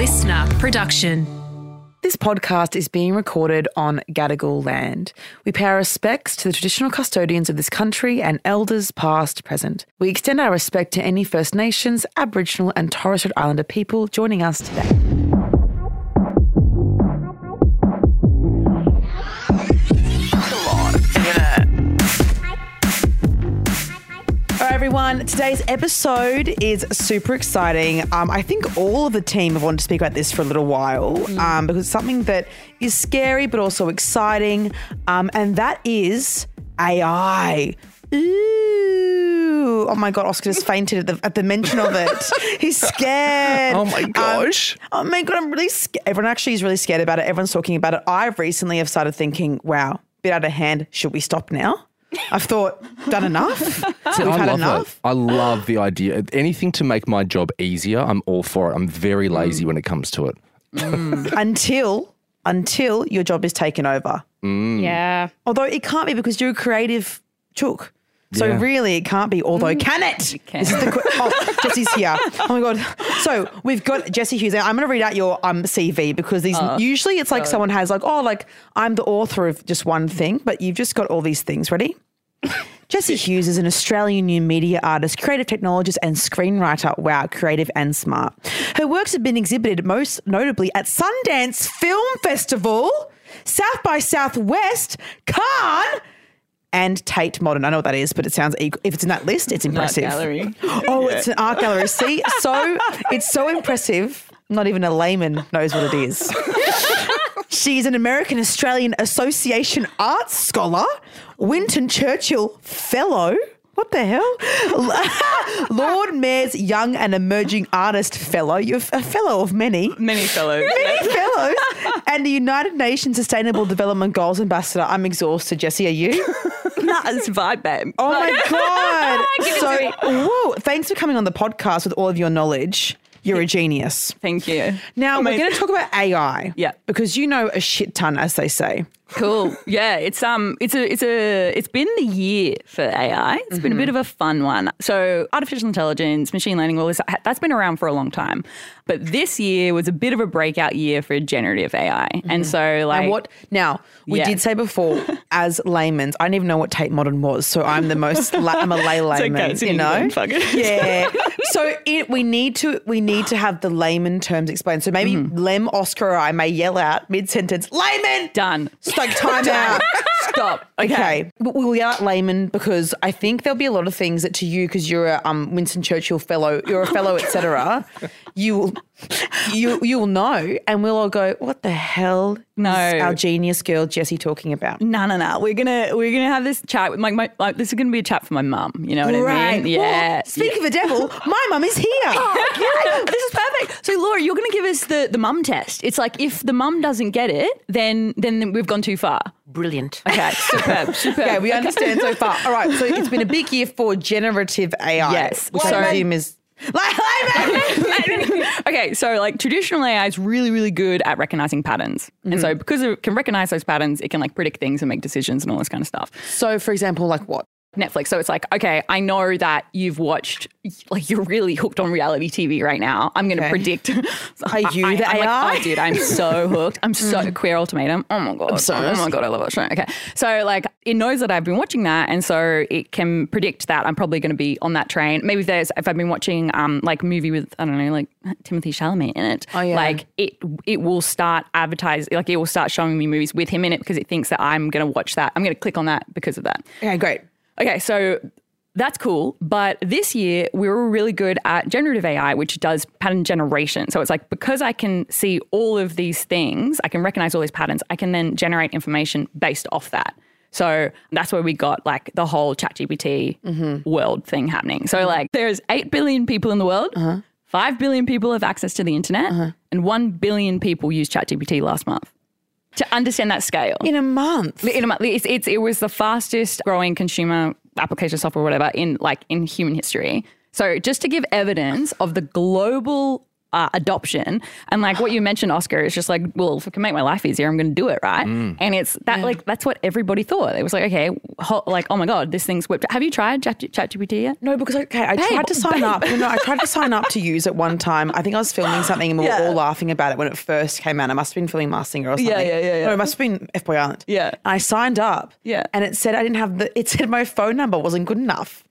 listener production. This podcast is being recorded on Gadigal land. We pay our respects to the traditional custodians of this country and elders past, present. We extend our respect to any First Nations, Aboriginal, and Torres Strait Islander people joining us today. Everyone. Today's episode is super exciting. Um, I think all of the team have wanted to speak about this for a little while um, because it's something that is scary but also exciting, um, and that is AI. Ooh. Oh my God, Oscar just fainted at the, at the mention of it. He's scared. Oh my Um, gosh. oh my God, I'm really scared. Everyone actually is really scared about it. Everyone's talking about it. I've recently have started thinking, wow, bit out of hand. Should we stop now? I've thought, done enough? See, We've I had love enough? it. I love the idea. Anything to make my job easier, I'm all for it. I'm very mm. lazy when it comes to it. Mm. until until your job is taken over. Mm. Yeah. Although it can't be because you're a creative chook. So Yeah. really, it can't be. Although, can it? can. This is the qu- oh, Jessie's here. Oh my god! So we've got Jessie Hughes. I'm going to read out your um CV because these usually it's like someone has like oh like I'm the author of just one thing, but you've just got all these things. Ready? Jessie Hughes is an Australian new media artist, creative technologist, and screenwriter. Wow, creative and smart. Her works have been exhibited most notably at Sundance Film Festival, South by Southwest, Cannes, and Tate Modern. I know what that is, but it sounds equal. If it's in that list, it's impressive. gallery. Oh, it's an art gallery. See, so it's so impressive. Not even a layman knows what it is. She's an American Australian Association Arts Scholar, Winston Churchill Fellow. What the hell? Lord Mayor's Young and Emerging Artist Fellow. You're a fellow of many. Many fellows. Many fellows. And the United Nations Sustainable Development Goals Ambassador. I'm exhausted. Jessie, are you? Nah, it's vibe, babe. Oh my God. So, whoa, thanks for coming on the podcast with all of your knowledge. You're a genius. Thank you. Now, we're going to talk about AI. Yeah. Because you know a shit ton, as they say. Cool. Yeah, it's um, it's a, it's a, it's been the year for AI. It's been a mm-hmm. bit of a fun one. So artificial intelligence, machine learning, all this that's been around for a long time, but this year was a bit of a breakout year for generative AI. Mm-hmm. And so, like, And what now? We Yeah. did say before, as laymen, I didn't even know what Tate Modern was, so I'm the most. La- I'm a lay layman, it's in you know. England, fuck it. Yeah. so it, we need to we need to have the layman terms explained. So maybe mm-hmm. Lem, Oscar, or I may yell out mid sentence, layman. done. Like time out. Stop. Okay. We'll yell at layman because I think there'll be a lot of things that to you, because you're a um, Winston Churchill fellow, you're a fellow, etc. you will, you you will know, and we'll all go, "What the hell?" No. is our genius girl Jessie talking about? No, no, no. We're gonna we're gonna have this chat with my, my like this is gonna be a chat for my mum. You know what I mean? Yeah. Well, speak of the devil, my mum is here. Oh, yeah, this is perfect. So Laura, you're going to give us the the mum test. It's like if the mum doesn't get it, then then we've gone too far. Brilliant. Okay, superb, superb. Okay, we understand so far. All right, so it's been a big year for generative AI. Yes. which So- I assume is. okay, so like traditional AI is really, really good at recognizing patterns. And Mm-hmm. so because it can recognize those patterns, it can like predict things and make decisions and all this kind of stuff. so, for example, like what? Netflix. So it's like, okay, I know that you've watched, like, you're really hooked on reality TV right now. I'm going to Okay. predict. Are you I, the I'm AI? Like, oh, dude, I'm so hooked. I'm so queer ultimatum. Oh my god. oh my god, I love that show. Okay, so like, it knows that I've been watching that, and so it can predict that I'm probably going to be on that train. Maybe if there's if I've been watching um like a movie with I don't know like Timothée Chalamet in it. Oh, yeah. Like it it will start advertise like it will start showing me movies with him in it because it thinks that I'm going to watch that. I'm going to click on that because of that. Okay, great. Okay, so that's cool. But this year, we were really good at generative AI, which does pattern generation. So it's like because I can see all of these things, I can recognize all these patterns, I can then generate information based off that. So that's where we got like the whole ChatGPT mm-hmm. world thing happening. So, like, there's 8 billion people in the world, uh-huh. 5 billion people have access to the internet, uh-huh. and 1 billion people used ChatGPT last month. To understand that scale. In a month. In a month, it's, it's, it was the fastest growing consumer application software, whatever, in like in human history. So just to give evidence of the global uh, adoption. And like what you mentioned, Oscar, is just like, well, if it can make my life easier, I'm going to do it, right? And it's that like that's what everybody thought. It was like, okay, ho- like oh my god, this thing's whipped. Have you tried Chat- ChatGPT yet? No, because okay, I Babe, tried to sign babe. up. No, no, I tried to sign up to use it one time. I think I was filming something and we Yeah. were all laughing about it when it first came out. I must have been filming Masked Singer or something. Yeah, yeah, yeah, yeah. No, it must have been F Boy Island. Yeah. And I signed up. Yeah. And it said I didn't have the. It said my phone number wasn't good enough.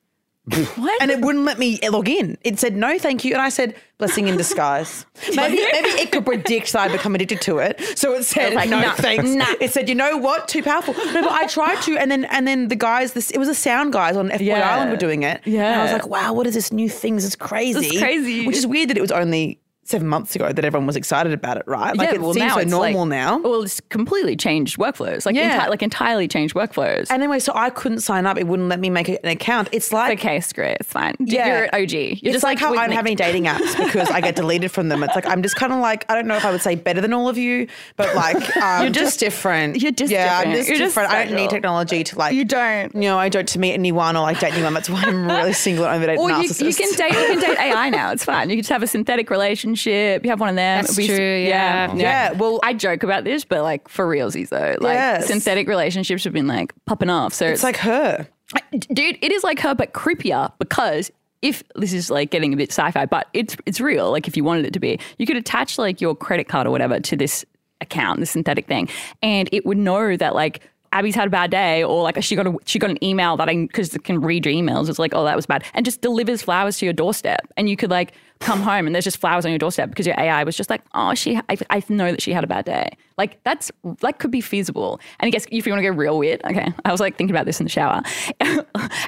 What? And it wouldn't let me log in. It said no, thank you, and I said blessing in disguise. maybe maybe it could predict that I'd become addicted to it. So it said like, no, nah, thanks. nah. It said you know what, too powerful. No, but I tried to, and then and then the guys, this it was the sound guys on Yeah. Island were doing it. and I was like, wow, what is this new thing? This is crazy. It's crazy. Which is weird that it was only seven months ago that everyone was excited about it, right? Like yeah, it well, seems now so it's normal like, now. Well, it's completely changed workflows, like Yeah. enti- like entirely changed workflows. And anyway, so I couldn't sign up. It wouldn't let me make an account. It's like okay, screw it, it's fine. Yeah. You're an OG. You're it's just like, how I don't me. have any dating apps because I get deleted from them. It's like I'm just kind of like I don't know if I would say better than all of you, but like um, You're just, just- different. you're just yeah, I'm just You're just. I don't need technology to like. You don't. You know, I don't to meet anyone or like date anyone. That's why I'm really single and only date Or you, narcissists. you can date you can date AI now. It's fine. You can just have a synthetic relationship. You have one of them. That's It'll be- true, yeah. Yeah, well- I joke about this, but like for realsies though, like Yes. synthetic relationships have been like popping off. So It's like her. dude, it is like her, but creepier because if this is like getting a bit sci-fi, but it's it's real. Like if you wanted it to be, you could attach like your credit card or whatever to this account, this synthetic thing, and it would know that like. Abbie's had a bad day, or like she got a she got an email that I because it can read your emails. It's like, oh, that was bad, and just delivers flowers to your doorstep, and you could like come home and there's just flowers on your doorstep because your AI was just like, oh, she, I, I know that she had a bad day. Like that's that could be feasible. And I guess if you want to go real weird, okay, I was like thinking about this in the shower.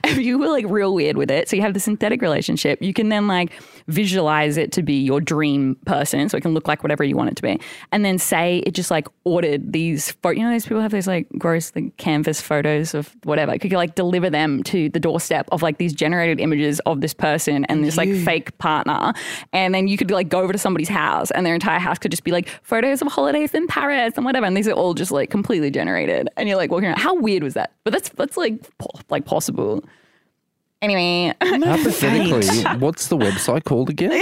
if you were like real weird with it, so you have the synthetic relationship, you can then like visualize it to be your dream person, so it can look like whatever you want it to be, and then say it just like ordered these. You know, those people have these like gross like canvas photos of whatever. Could you like deliver them to the doorstep of like these generated images of this person and this like fake partner, and then you could like go over to somebody's house, and their entire house could just be like photos of holidays in Paris and whatever, and these are all just like completely generated, and you're like walking around. How weird was that? But that's that's like po- like possible. Anyway, Hypothetically, what's the website called again?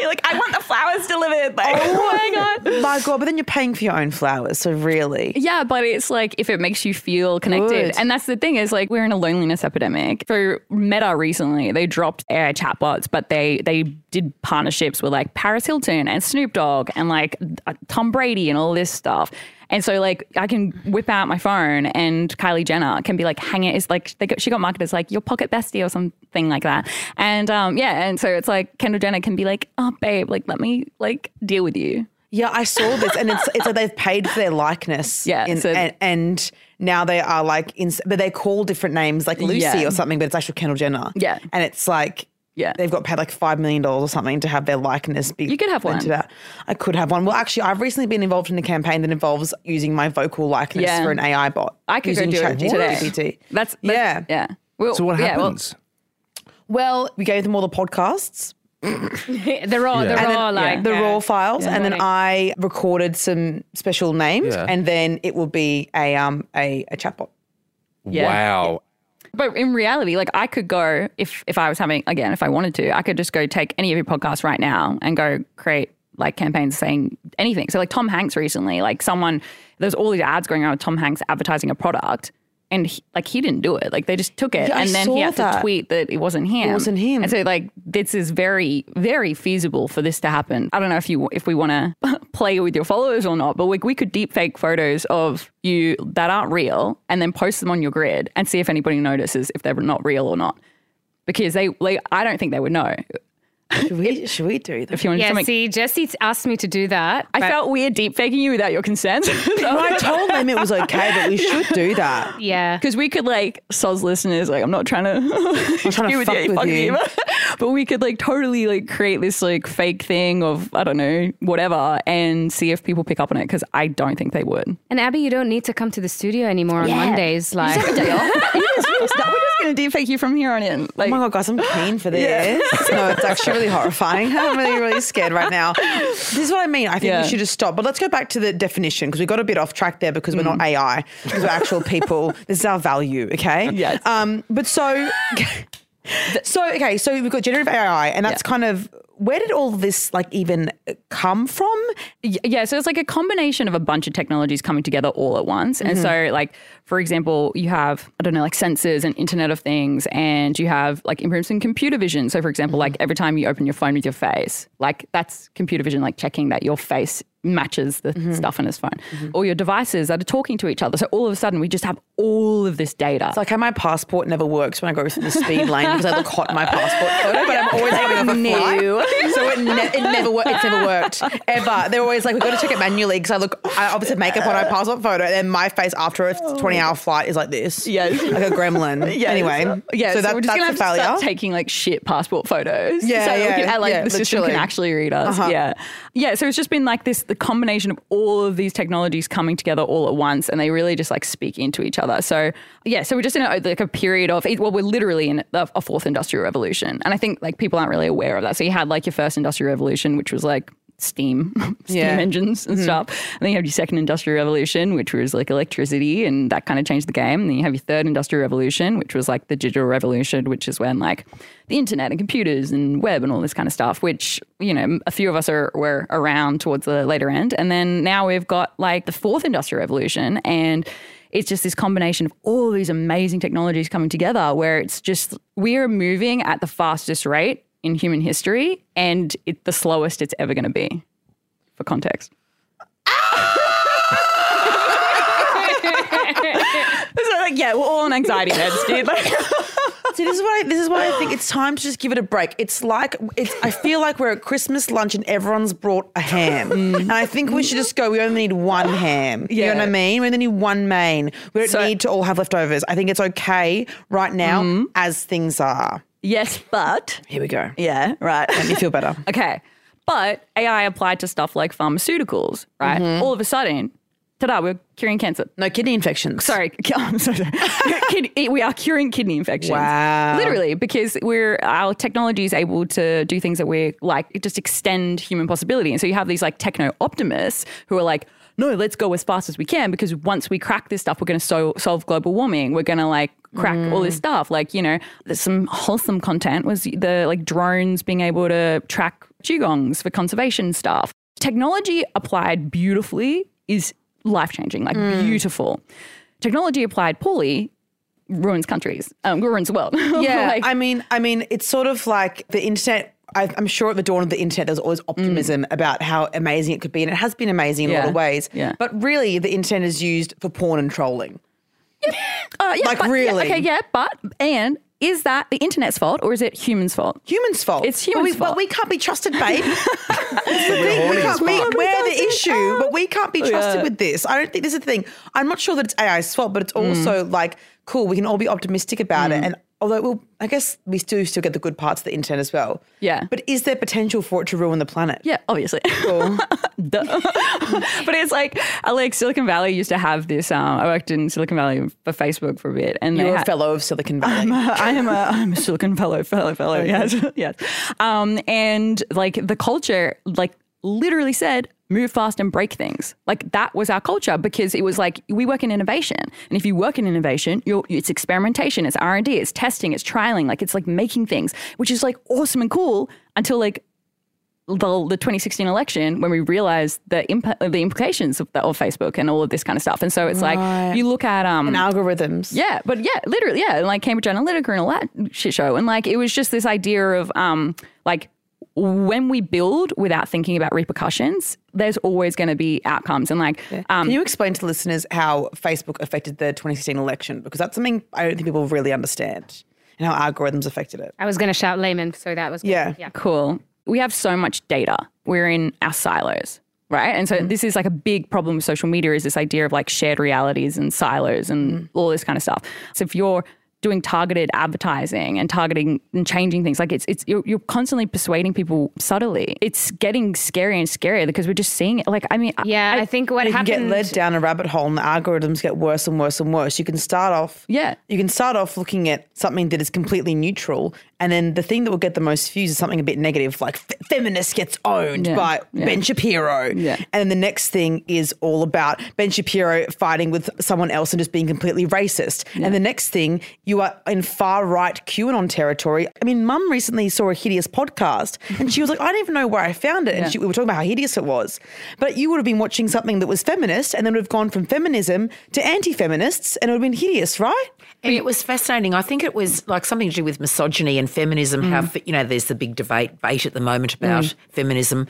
you're like, I want the flowers delivered. Like, oh my god. My God, but then you're paying for your own flowers. So really, Yeah, but it's like if it makes you feel connected. Good. And that's the thing is like we're in a loneliness epidemic. For Meta recently, they dropped AI chatbots, but they they did partnerships with like Paris Hilton and Snoop Dogg and like uh, Tom Brady and all this stuff. And so like I can whip out my phone and Kylie Jenner can be like hang it is like they got, she got marketed as like your pocket bestie or something like that. And um yeah, and so it's like Kendall Jenner can be like, "Oh babe, like let me like deal with you." Yeah, I saw this, and it's it's like they've paid for their likeness. Yeah, in- so- and, and now they are like, in, but they call different names like Lucy Yeah. or something, but it's actually Kendall Jenner. Yeah. and it's like. Yeah. They've got paid like $5 million or something to have their likeness be. You could have one. rented out. I could have one. Well, actually, I've recently been involved in a campaign that involves using my vocal likeness Yeah. for an AI bot. I could go using do it today. ChatGPT. That's, that's Yeah. yeah. Well, So what yeah, well, happens? Well, we gave them all the podcasts. They're all, they're And then- all like the uh, raw files, and then I recorded some special names, Yeah. and then it will be a um a, a chatbot. Yeah. Wow. But in reality, like I could go if if I was having again, if I wanted to, I could just go take any of your podcasts right now and go create like campaigns saying anything. So like Tom Hanks recently, like someone there's all these ads going around with Tom Hanks advertising a product. And he, like he didn't do it, like they just took it, Yeah, I and then he had that. to tweet that it wasn't him. It wasn't him. And so like this is very, very feasible for this to happen. I don't know if you if we want to play with your followers or not, but we, we could deep fake photos of you that aren't real and then post them on your grid and see if anybody notices if they're not real or not. Because they, like, I don't think they would know. Should we should we do that? If you want Yeah, something, see, Jessie asked me to do that. I felt weird deep faking you without your consent. No, I told them it was okay, but we should do that. Yeah. Because we could like soz listeners, like I'm not trying to, I'm trying to fuck with fuck you. but we could like totally like create this like fake thing of I don't know whatever and see if people pick up on it because I don't think they would. And Abbie, you don't need to come to the studio anymore on Mondays. Like, We're just gonna deep fake you from here on in. Like, Oh my god, guys, I'm keen for this. No, it's actually really horrifying. I'm really, really scared right now. This is what I mean. I think Yeah. we should just stop. But let's go back to the definition because we got a bit off track there because we're Mm. not AI. Because we're actual people. This is our value, okay? Yes. Um, but so so okay, so we've got generative AI, and that's Yeah. kind of where did all this like even come from? Yeah, so it's like a combination of a bunch of technologies coming together all at once. And so, like, for example, you have, I don't know, like sensors and Internet of Things, and you have like improvements in computer vision. So, for example, like mm-hmm. every time you open your phone with your face, like that's computer vision, like checking that your face matches the mm-hmm. stuff on his phone. Mm-hmm. All your devices that are talking to each other. So, all of a sudden, we just have all of this data. It's like how my passport never works when I go through the speed lane because I look hot in my passport photo, but I'm always having a flight. So it, ne- it never worked. It's never worked ever. They're always like, we've got to check it manually because I look. I obviously have makeup on my passport photo, and then my face after a 20 hour flight is like this. Yes. like a gremlin. Yeah, Anyway, so, yeah, So, so, that, we're just have to failure. start taking like shit passport photos. Yeah, so yeah, can, uh, like yeah, the system literally. can actually read us. Uh-huh. Yeah, yeah. So it's just been like this, the combination of all of these technologies coming together all at once, and they really just like speak into each other. So yeah, so we're just in a, like a period of well, we're literally in a, a fourth industrial revolution, and I think like people aren't really aware of that. So you had like your first industrial revolution, which was like steam steam Yeah. engines and mm-hmm. stuff. And then you have your second industrial revolution which was like electricity and that kind of changed the game. And then you have your third industrial revolution which was like the digital revolution which is when like the internet and computers and web and all this kind of stuff which you know a few of us are were around towards the later end. And then now we've got like the fourth industrial revolution and it's just this combination of all these amazing technologies coming together where it's just we're moving at the fastest rate in human history and it's the slowest it's ever going to be for context. so like, yeah, we're all on anxiety meds, dude. Like, See, this is why this is why I think it's time to just give it a break. It's like it's. I feel like we're at Christmas lunch and everyone's brought a ham, mm. and I think we should just go. We only need one ham. You know Yeah. what I mean? We only need one main. We don't So- need to all have leftovers. I think it's okay right now mm. as things are. Yes, but Here we go. yeah, right. Make me feel better. Okay. But AI applied to stuff like pharmaceuticals, right? Mm-hmm. All of a sudden, ta-da, we're curing cancer. No kidney infections. Sorry, I'm so sorry. We are curing kidney infections. Wow. Literally, because we're our technology is able to do things that we're like just extend human possibility. And so you have these like techno optimists who are like, no, let's go as fast as we can because once we crack this stuff, we're going to so- solve global warming. We're going to like crack all this stuff. Like you know, there's some wholesome content was the like drones being able to track dugongs for conservation stuff. Technology applied beautifully is life changing, like beautiful. Technology applied poorly ruins countries, um, ruins the world. Yeah, Like- I mean, I mean, it's sort of like the internet. I, I'm sure at the dawn of the internet, there was always optimism about how amazing it could be, and it has been amazing in a lot Mm. Of ways. yeah. But really, the internet is used for porn and trolling. Uh, yeah, Like, but- yeah, really? okay, yeah, but and is that the internet's fault or is it humans' fault? Humans' fault. It's But we, humans' but fault. we can't be trusted, babe. We're we can't be, fuck. we're the issue, but we can't be trusted Yeah. with this. I don't think this is the thing. I'm not sure that it's AI's fault, but it's Mm. also like cool. We can all be optimistic about it, and although well, I guess we still still get the good parts of the internet as well. Yeah. But is there potential for it to ruin the planet? Yeah, obviously. Duh. but it's like, like Silicon Valley used to have this. Um, I worked in Silicon Valley for Facebook for a bit, and You're a had- fellow of Silicon Valley. I am a I'm a Silicon fellow, fellow, fellow. Yes, yes. Um, and like the culture, like literally said, move fast and break things. Like that was our culture because it was like we work in innovation, and if you work in innovation, you're it's experimentation, it's R and D, it's testing, it's trialing, like it's like making things, which is like awesome and cool until like the, the 2016 election when we realized the imp- the implications of, the, of Facebook and all of this kind of stuff. And so it's like you look at um and algorithms. yeah, but yeah, literally, yeah, and like Cambridge Analytica and all that shit show, and like it was just this idea of um like when we build without thinking about repercussions, there's always going to be outcomes, and like um Can you explain to listeners how Facebook affected the 2016 election? Because that's something I don't think people really understand, and how algorithms affected it. I was going to shout layman, so that was good. Yeah. yeah. cool. We have so much data. We're in our silos. Right. And so this is like a big problem with social media is this idea of like shared realities and silos and all this kind of stuff. So if you're doing targeted advertising and targeting and changing things, like it's it's you're, you're constantly persuading people subtly. It's getting scarier and scarier because we're just seeing it. Like I mean, Yeah, I, think what you can happened. get led down a rabbit hole and the algorithms get worse and worse and worse. You can start off Yeah. You can start off looking at something that is completely neutral And then the thing that will get the most views is something a bit negative, like "F- feminist gets owned Yeah. by Yeah. Ben Shapiro. Yeah. And then the next thing is all about Ben Shapiro fighting with someone else and just being completely racist. And the next thing, you are in far right QAnon territory. I mean, mum recently saw a hideous podcast and she was like, I don't even know where I found it. And Yeah. she, we were talking about how hideous it was. But you would have been watching something that was feminist and then would have gone from feminism to anti feminists and it would have been hideous, right? And it was fascinating. I think it was like something to do with misogyny and feminism. How mm. you know, there's the big debate debate at the moment about mm. feminism,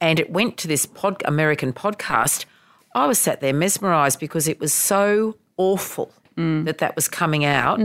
and it went to this pod, American podcast. I was sat there mesmerised because it was so awful mm. that that was coming out,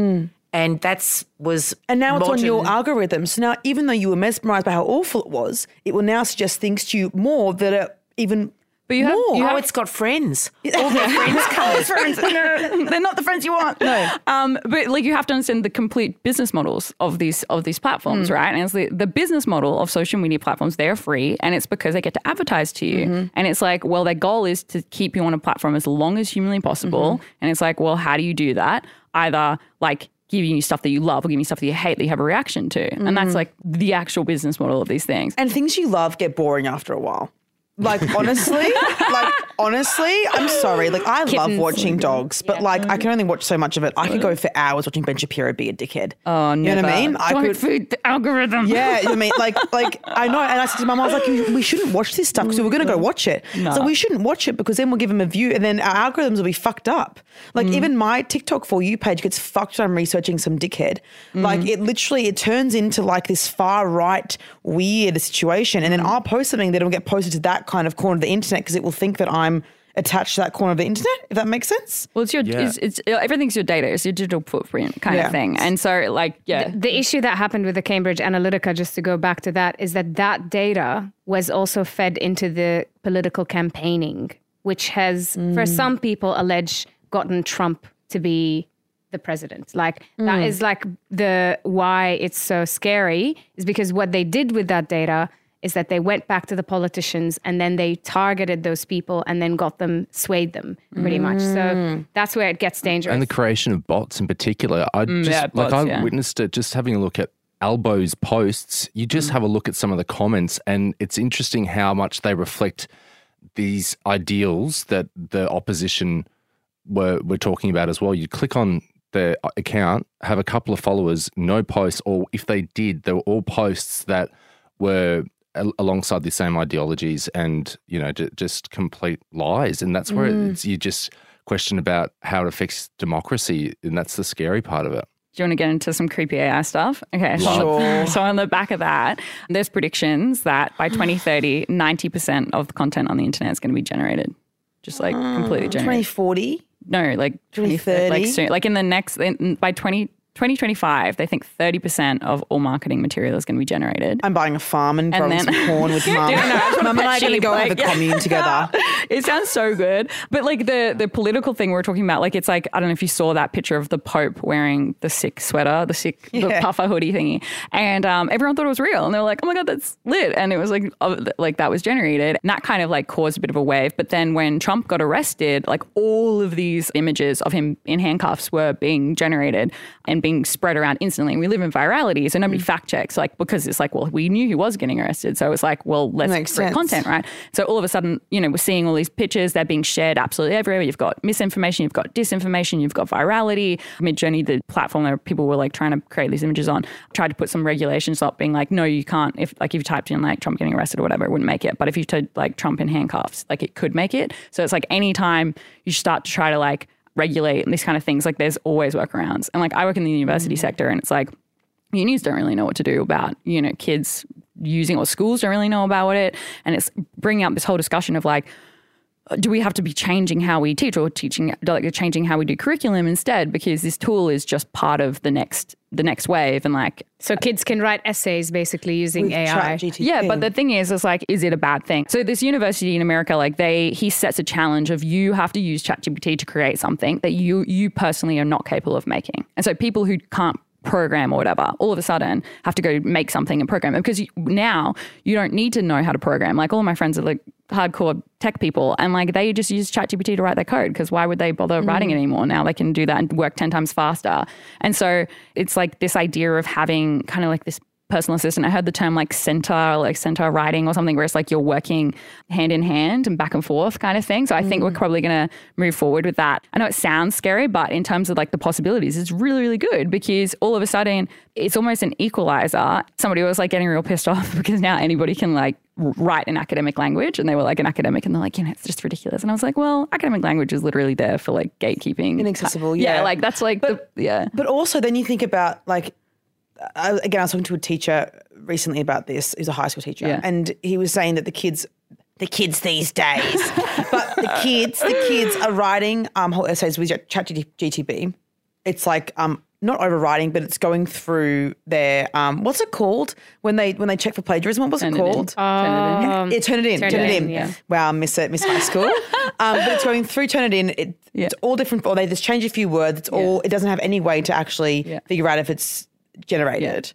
and that's was And now it's on your modern- algorithm. So now, even though you were mesmerized by how awful it was, it will now suggest things to you more that are even But you have- you Oh, it's got friends. All their friends come. friends. No, they're not the friends you want. No. Um, but like you have to understand the complete business models of these of these platforms, hmm. right? And it's the, the business model of social media platforms. They're free, and it's because they get to advertise to you. Mm-hmm. And it's like, well, their goal is to keep you on a platform as long as humanly possible. Mm-hmm. And it's like, well, how do you do that? Either like giving you stuff that you love or giving you stuff that you hate that you have a reaction to. And that's mm-hmm. like the actual business model of these things. And things you love get boring after a while. Like honestly, like honestly, I'm sorry. Like I love watching dogs, but like I can only watch so much of it. I could go for hours watching Ben Shapiro be a dickhead. Oh, you know what I mean? I Don't could. feed the algorithm. Yeah, you know what I mean, like, like I know, and I said to my mom, I was like, "We shouldn't watch this stuff because we were going to go watch it. So we shouldn't watch it because then we'll give them a view, and then our algorithms will be fucked up. Like even my TikTok for you page gets fucked when I'm researching some dickhead. Like it literally, it turns into like this far right weird situation, and then I'll post something that will get posted to that kind of corner of the internet because it will think that I'm attached to that corner of the internet. If that makes sense. Well, it's your, Yeah. it's, it's uh, everything's your data. It's your digital footprint kind Yeah. of thing. And so, like, yeah, The issue that happened with the Cambridge Analytica, just to go back to that, is that that data was also fed into the political campaigning, which has, for mm. some people, alleged gotten Trump to be the president. Like that mm. is like the why it's so scary is because what they did with that data is that they went back to the politicians and then they targeted those people and then got them swayed them pretty much. So mm. that's where it gets dangerous. And the creation of bots in particular, I mm, just yeah, like bots, I yeah. witnessed it just having a look at Albo's posts. You just mm. have a look at some of the comments, and it's interesting how much they reflect these ideals that the opposition were were talking about as well. You click on their account, have a couple of followers, no posts, or if they did, they were all posts that were al- alongside the same ideologies and you know ju- just complete lies and that's where mm. it's, you just question about how it affects democracy and that's the scary part of it Do you want to get into some creepy AI stuff? Okay, so, Sure. so on the back of that, there's predictions that by 2030, 90% of the content on the internet is going to be generated, just like completely generated. 2040. no, like 2030, like soon, like in the next in, by 20. 2025, they think 30% of all marketing material is going to be generated. I'm buying a farm and, growing then- some corn with mum. Dude, no, I just mum and I are going to go have like, a yeah. commune together. it sounds so good. But like the the political thing we're talking about, like it's like I don't know if you saw that picture of the Pope wearing the sick sweater, the sick the puffer hoodie thingy, and um, everyone thought it was real, and they were like, "Oh my god, that's lit!" And it was like uh, like that was generated, and that kind of like caused a bit of a wave. But then when Trump got arrested, like all of these images of him in handcuffs were being generated and being spread around instantly. And we live in virality, so Mm. nobody fact checks, like because it's like, well, we knew he was getting arrested, so it's like, well, let's Makes create sense. content right? So all of a sudden, you know, we're seeing all these pictures, they're being shared absolutely everywhere. You've got misinformation, you've got disinformation, you've got virality. Midjourney, the platform that people were like trying to create these images on, tried to put some regulations up, being like, no, you can't. If like if you typed in like Trump getting arrested or whatever, it wouldn't make it. But if you typed like Trump in handcuffs, like it could make it. So it's like anytime you start to try to like regulate and these kind of things, like there's always workarounds. And like I work in the university mm-hmm. sector, and it's like unis don't really know what to do about you know kids using or schools don't really know about it and it's bringing up this whole discussion of like do we have to be changing how we teach or teaching like changing how we do curriculum instead because this tool is just part of the next the next wave and like so kids can write essays basically using AI. Yeah, but the thing is, is like, is it a bad thing? So this university in America, like they, he sets a challenge of you have to use ChatGPT to create something that you you personally are not capable of making, and so people who can't program or whatever all of a sudden have to go make something and program it because you, now you don't need to know how to program like all my friends are like hardcore tech people and like they just use ChatGPT to write their code because why would they bother mm. writing it anymore? Now they can do that and work 10 times faster. And so it's like this idea of having kind of like this personal assistant. I heard the term like centaur, like centaur writing or something where it's like you're working hand in hand and back and forth kind of thing. So I think we're mm. probably going to move forward with that. I know it sounds scary, but in terms of like the possibilities, it's really, really good because all of a sudden it's almost an equalizer. Somebody was like getting real pissed off because now anybody can like write in academic language and they were like an academic and they're like, you know, it's just ridiculous. And I was like, well, academic language is literally there for like gatekeeping. Inaccessible, Yeah, yeah. like that's like, the, yeah. But also, then you think about like, uh, again, I was talking to a teacher recently about this. He's a high school teacher, Yeah. and he was saying that the kids, the kids these days, but the kids, the kids are writing um, whole essays with ChatGPT. It's like um, not overwriting, but it's going through their um, what's it called when they when they check for plagiarism? What was it called? Turnitin. Um, yeah, Turnitin. Turn, Turnitin. in, yeah. Wow, miss it, miss high school. um, but it's going through. Turnitin. It, Yeah. It's all different. Or they just change a few words. It's all. It doesn't have any way to actually figure out if it's generated.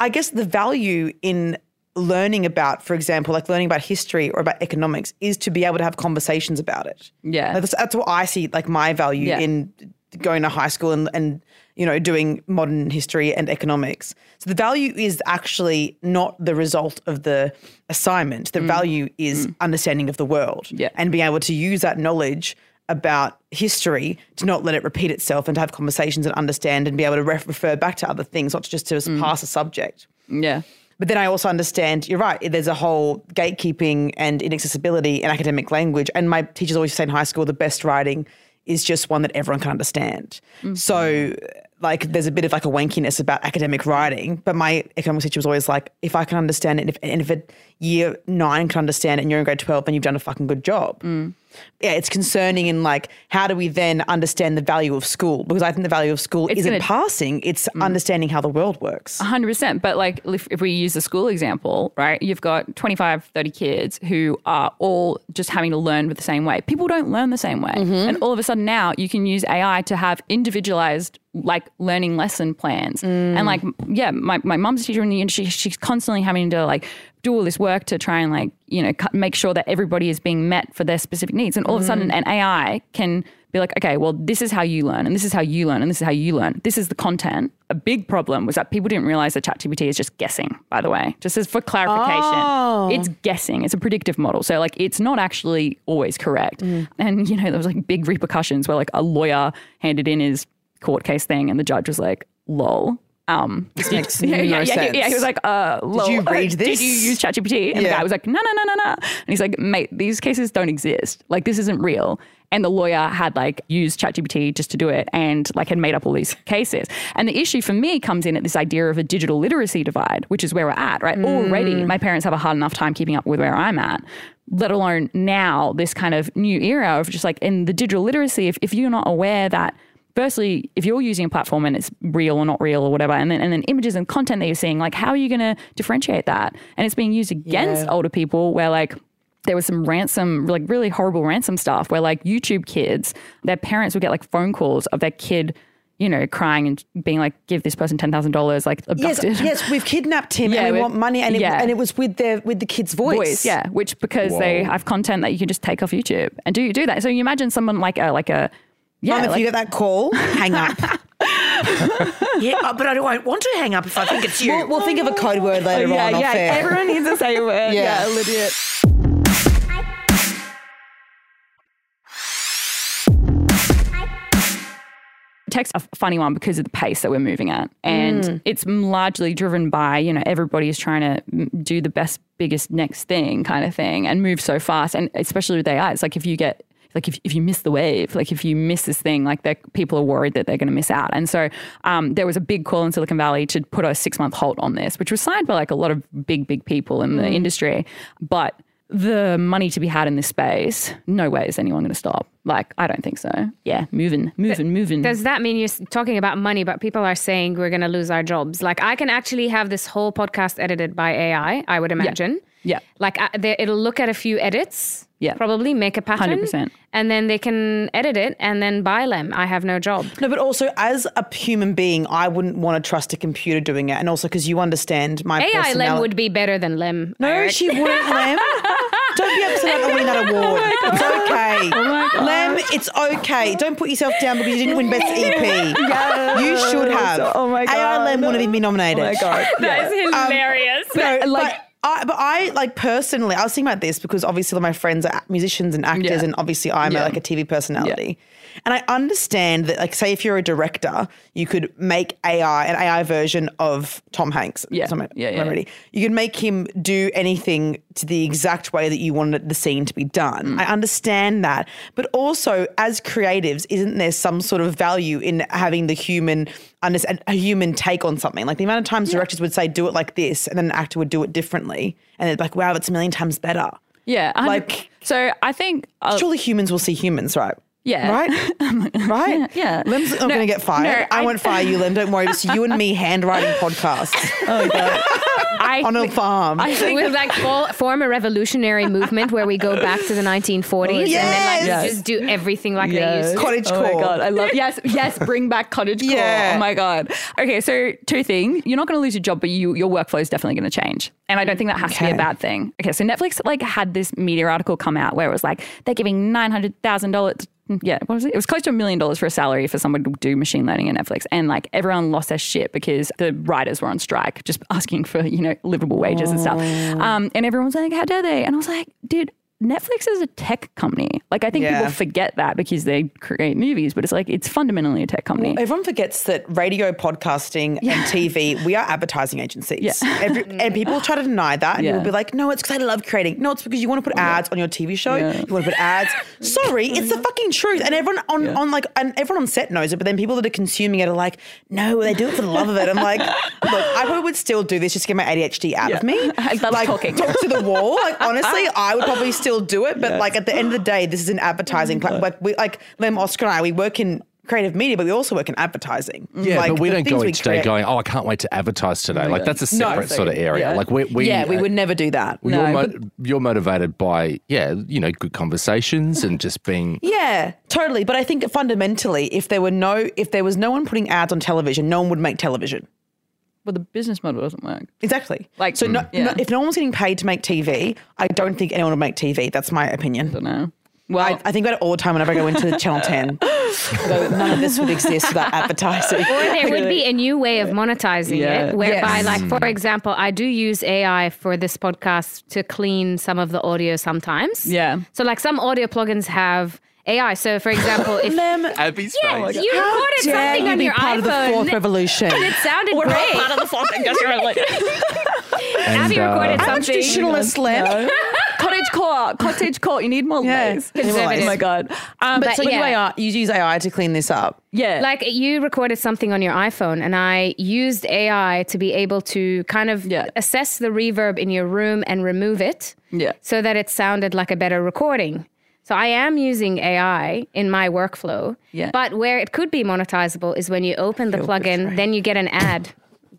I guess the value in learning about, for example, like learning about history or about economics, is to be able to have conversations about it. Yeah. Like, that's, that's what I see. Like my value Yeah. in going to high school and and you know doing modern history and economics. So the value is actually not the result of the assignment. The value is understanding of the world Mm. Yeah. and being able to use that knowledge about history to not let it repeat itself and to have conversations and understand and be able to ref- refer back to other things, not just to Mm. pass a subject. Yeah. But then I also understand, you're right, there's a whole gatekeeping and inaccessibility in academic language. And my teachers always say in high school, the best writing is just one that everyone can understand. So, like, there's a bit of like a wankiness about academic writing. But my economics teacher was always like, if I can understand it, and if, and if a year nine can understand it and you're in grade 12, then you've done a fucking good job. Yeah, it's concerning in like, how do we then understand the value of school? Because I think the value of school It's isn't gonna- passing, it's mm. understanding how the world works. 100%. But like if, if we use the school example, right, you've got 25, 30 kids who are all just having to learn with the same way. People don't learn the same way. Mm-hmm. And all of a sudden now you can use AI to have individualized like learning lesson plans. Mm. And like, yeah, my, my mom's a teacher in the industry. She's constantly having to like do all this work to try and like, you know, cut, make sure that everybody is being met for their specific needs. And all of a sudden mm. an AI can be like, okay, well, this is how you learn, and this is how you learn, and this is how you learn. This is the content. A big problem was that people didn't realize that ChatGPT is just guessing, by the way, just as for clarification. Oh. It's guessing. It's a predictive model. So, like, it's not actually always correct. Mm. And, you know, there was like big repercussions where like a lawyer handed in his court case thing, and the judge was like, lol. Um, This makes yeah, no yeah, yeah, sense. yeah. He was like, uh, lol. you read this? Did you use ChatGPT? And the guy was like, no, no, no, no, no. And he's like, mate, these cases don't exist. Like, this isn't real. And the lawyer had like used ChatGPT just to do it and like had made up all these cases. And the issue for me comes in at this idea of a digital literacy divide, which is where we're at, right? Already, my parents have a hard enough time keeping up with where I'm at. Let alone now, this kind of new era of just like in the digital literacy, if, if you're not aware that firstly, if you're using a platform and it's real or not real or whatever, and then and then images and content that you're seeing, like how are you going to differentiate that? And it's being used against Yeah. older people where like there was some ransom, like really horrible ransom stuff where like YouTube kids, their parents would get like phone calls of their kid, you know, crying and being like, give this person ten thousand dollars, like Yes, abducted. yes, we've kidnapped him Yeah, and we we- want money, and it, yeah. and it was with their with the kid's voice. voice, yeah, which because they have content that you can just take off YouTube and do you do that. So you imagine someone like a like a yeah, Mum, if like, you get that call, hang up. Yeah, uh, but I don't want to hang up if I think it's you. we'll, we'll think of a code word later yeah, on. off yeah. Everyone needs to say a word. Yeah. yeah, legit. Tech's a funny one because of the pace that we're moving at, and it's largely driven by you know everybody is trying to mm, do the best, biggest, next thing kind of thing, and move so fast, and especially with AI, it's like if you get like if, if you miss the wave, like if you miss this thing, like that people are worried that they're going to miss out. And so um, there was a big call in Silicon Valley to put a six month halt on this, which was signed by like a lot of big, big people in the industry. But the money to be had in this space, no way is anyone going to stop. Like, I don't think so. Yeah, moving, moving, moving. Does that mean you're talking about money, but people are saying we're going to lose our jobs? Like, I can actually have this whole podcast edited by AI, I would imagine. Yeah. Like, uh, they, it'll look at a few edits, Yeah. probably make a pattern, 100%. and then they can edit it and then buy them. I have no job. No, but also as a human being, I wouldn't want to trust a computer doing it, and also because you understand my AI Lem would be better than Lem. No, heard. she wouldn't, Lem. Don't Don't be upset about not winning that award. it's okay. Oh Lem, it's okay. Don't put yourself down because you didn't win Best EP. You should have. Oh my God. AI God. Lem wouldn't even be nominated. Oh my god. That is hilarious. No, like- like. I, but I like personally, I was thinking about this because obviously my friends are musicians and actors, Yeah. and obviously I'm a, like a TV personality. And I understand that, like, say if you're a director, you could make AI an AI version of Tom Hanks. Yeah. Tom- Yeah, yeah. already. You can make him do anything to the exact way that you wanted the scene to be done. Mm. I understand that, but also as creatives, isn't there some sort of value in having the human understand a human take on something? Like the amount of times directors would say, "Do it like this," and then an actor would do it differently, and it's like, "Wow, that's a million times better." Yeah. 100 Like- so I think uh, Surely humans will see humans, right? Yeah. Right? right? yeah. Lem's not going to get fired. no, I, I- won't fire you, Lem. Don't worry. It's you and me handwriting podcasts I on a think- farm. I think we would like fo- form a revolutionary movement where we go back to the 1940s and then like Yes. just do everything like they used to. Cottage oh my core. god, I love yes, yes. Bring back cottage core. Oh my god. Okay, so two things. You're not going to lose your job, but you your workflow is definitely going to change, and I don't think that has to be a bad thing. Okay, so Netflix like had this media article come out where it was like they're giving nine hundred thousand dollars. Yeah, what was it? It was close to a million dollars for a salary for someone to do machine learning at Netflix, and like everyone lost their shit because the writers were on strike, just asking for you know livable wages and stuff. Um, and everyone's like, "How dare they?" And I was like, "Dude." Netflix is a tech company. Like I think Yeah. people forget that because they create movies, but it's like it's fundamentally a tech company. Everyone forgets that radio, podcasting, and TV, we are advertising agencies. Every, and people try to deny that. And Yeah. you'll be like, no, it's because I love creating. No, it's because you want to put ads on your TV show. Yeah. You want to put ads. Sorry, it's the fucking truth. And everyone on, on like, and everyone on set knows it, but then people that are consuming it are like, no, they do it for the love of it. I'm like, look, I probably would still do this just to get my ADHD out Yeah. of me. I love like, talking. Talk to the wall. Like, honestly, I would probably still do it. But like, at the end of the day, this is an advertising platform. Like, we, like Lem, Oscar and I, we work in creative media, but we also work in advertising. Yeah, like, but we don't go each day create- going, oh, I can't wait to advertise today. like that's a No, separate sort of area. yeah. Like we, we yeah, we uh, would never do that. You're, No, mo- but- you're motivated by yeah, you know, good conversations and just being Yeah, totally. But I think fundamentally, if there were no, if there was no one putting ads on television, no one would make television. But the business model doesn't work. Exactly. Like, so, no, mm, yeah. no- if no one's getting paid to make TV, I don't think anyone will make TV. That's my opinion. I don't know. Well, I, I think about it all the time whenever I go into Channel Ten. None of this would exist without advertising. Or there would be a new way of monetizing Yeah. it, whereby, Yes. like, for example, I do use AI for this podcast to clean some of the audio sometimes. Yeah. So, like, some audio plugins have AI. So, for example, if Lem, Abbie's yeah, face. you recorded something you on be your part of the iPhone fourth revolution. and it sounded great. Part of the fucking Abbie And, uh, recorded How much something. traditionalist, Lem? Cottage core, cottage core. You need more Yeah. layers. Conservative. Oh my god. Um, But, But so you. AI, you use AI to clean this up. yeah, Like you recorded something on your iPhone, and I used AI to be able to kind of Yeah. assess the reverb in your room and remove it yeah. so that it sounded like a better recording. So I am using AI in my workflow. Yeah. But where it could be monetizable is when you open the plugin, then you get an ad.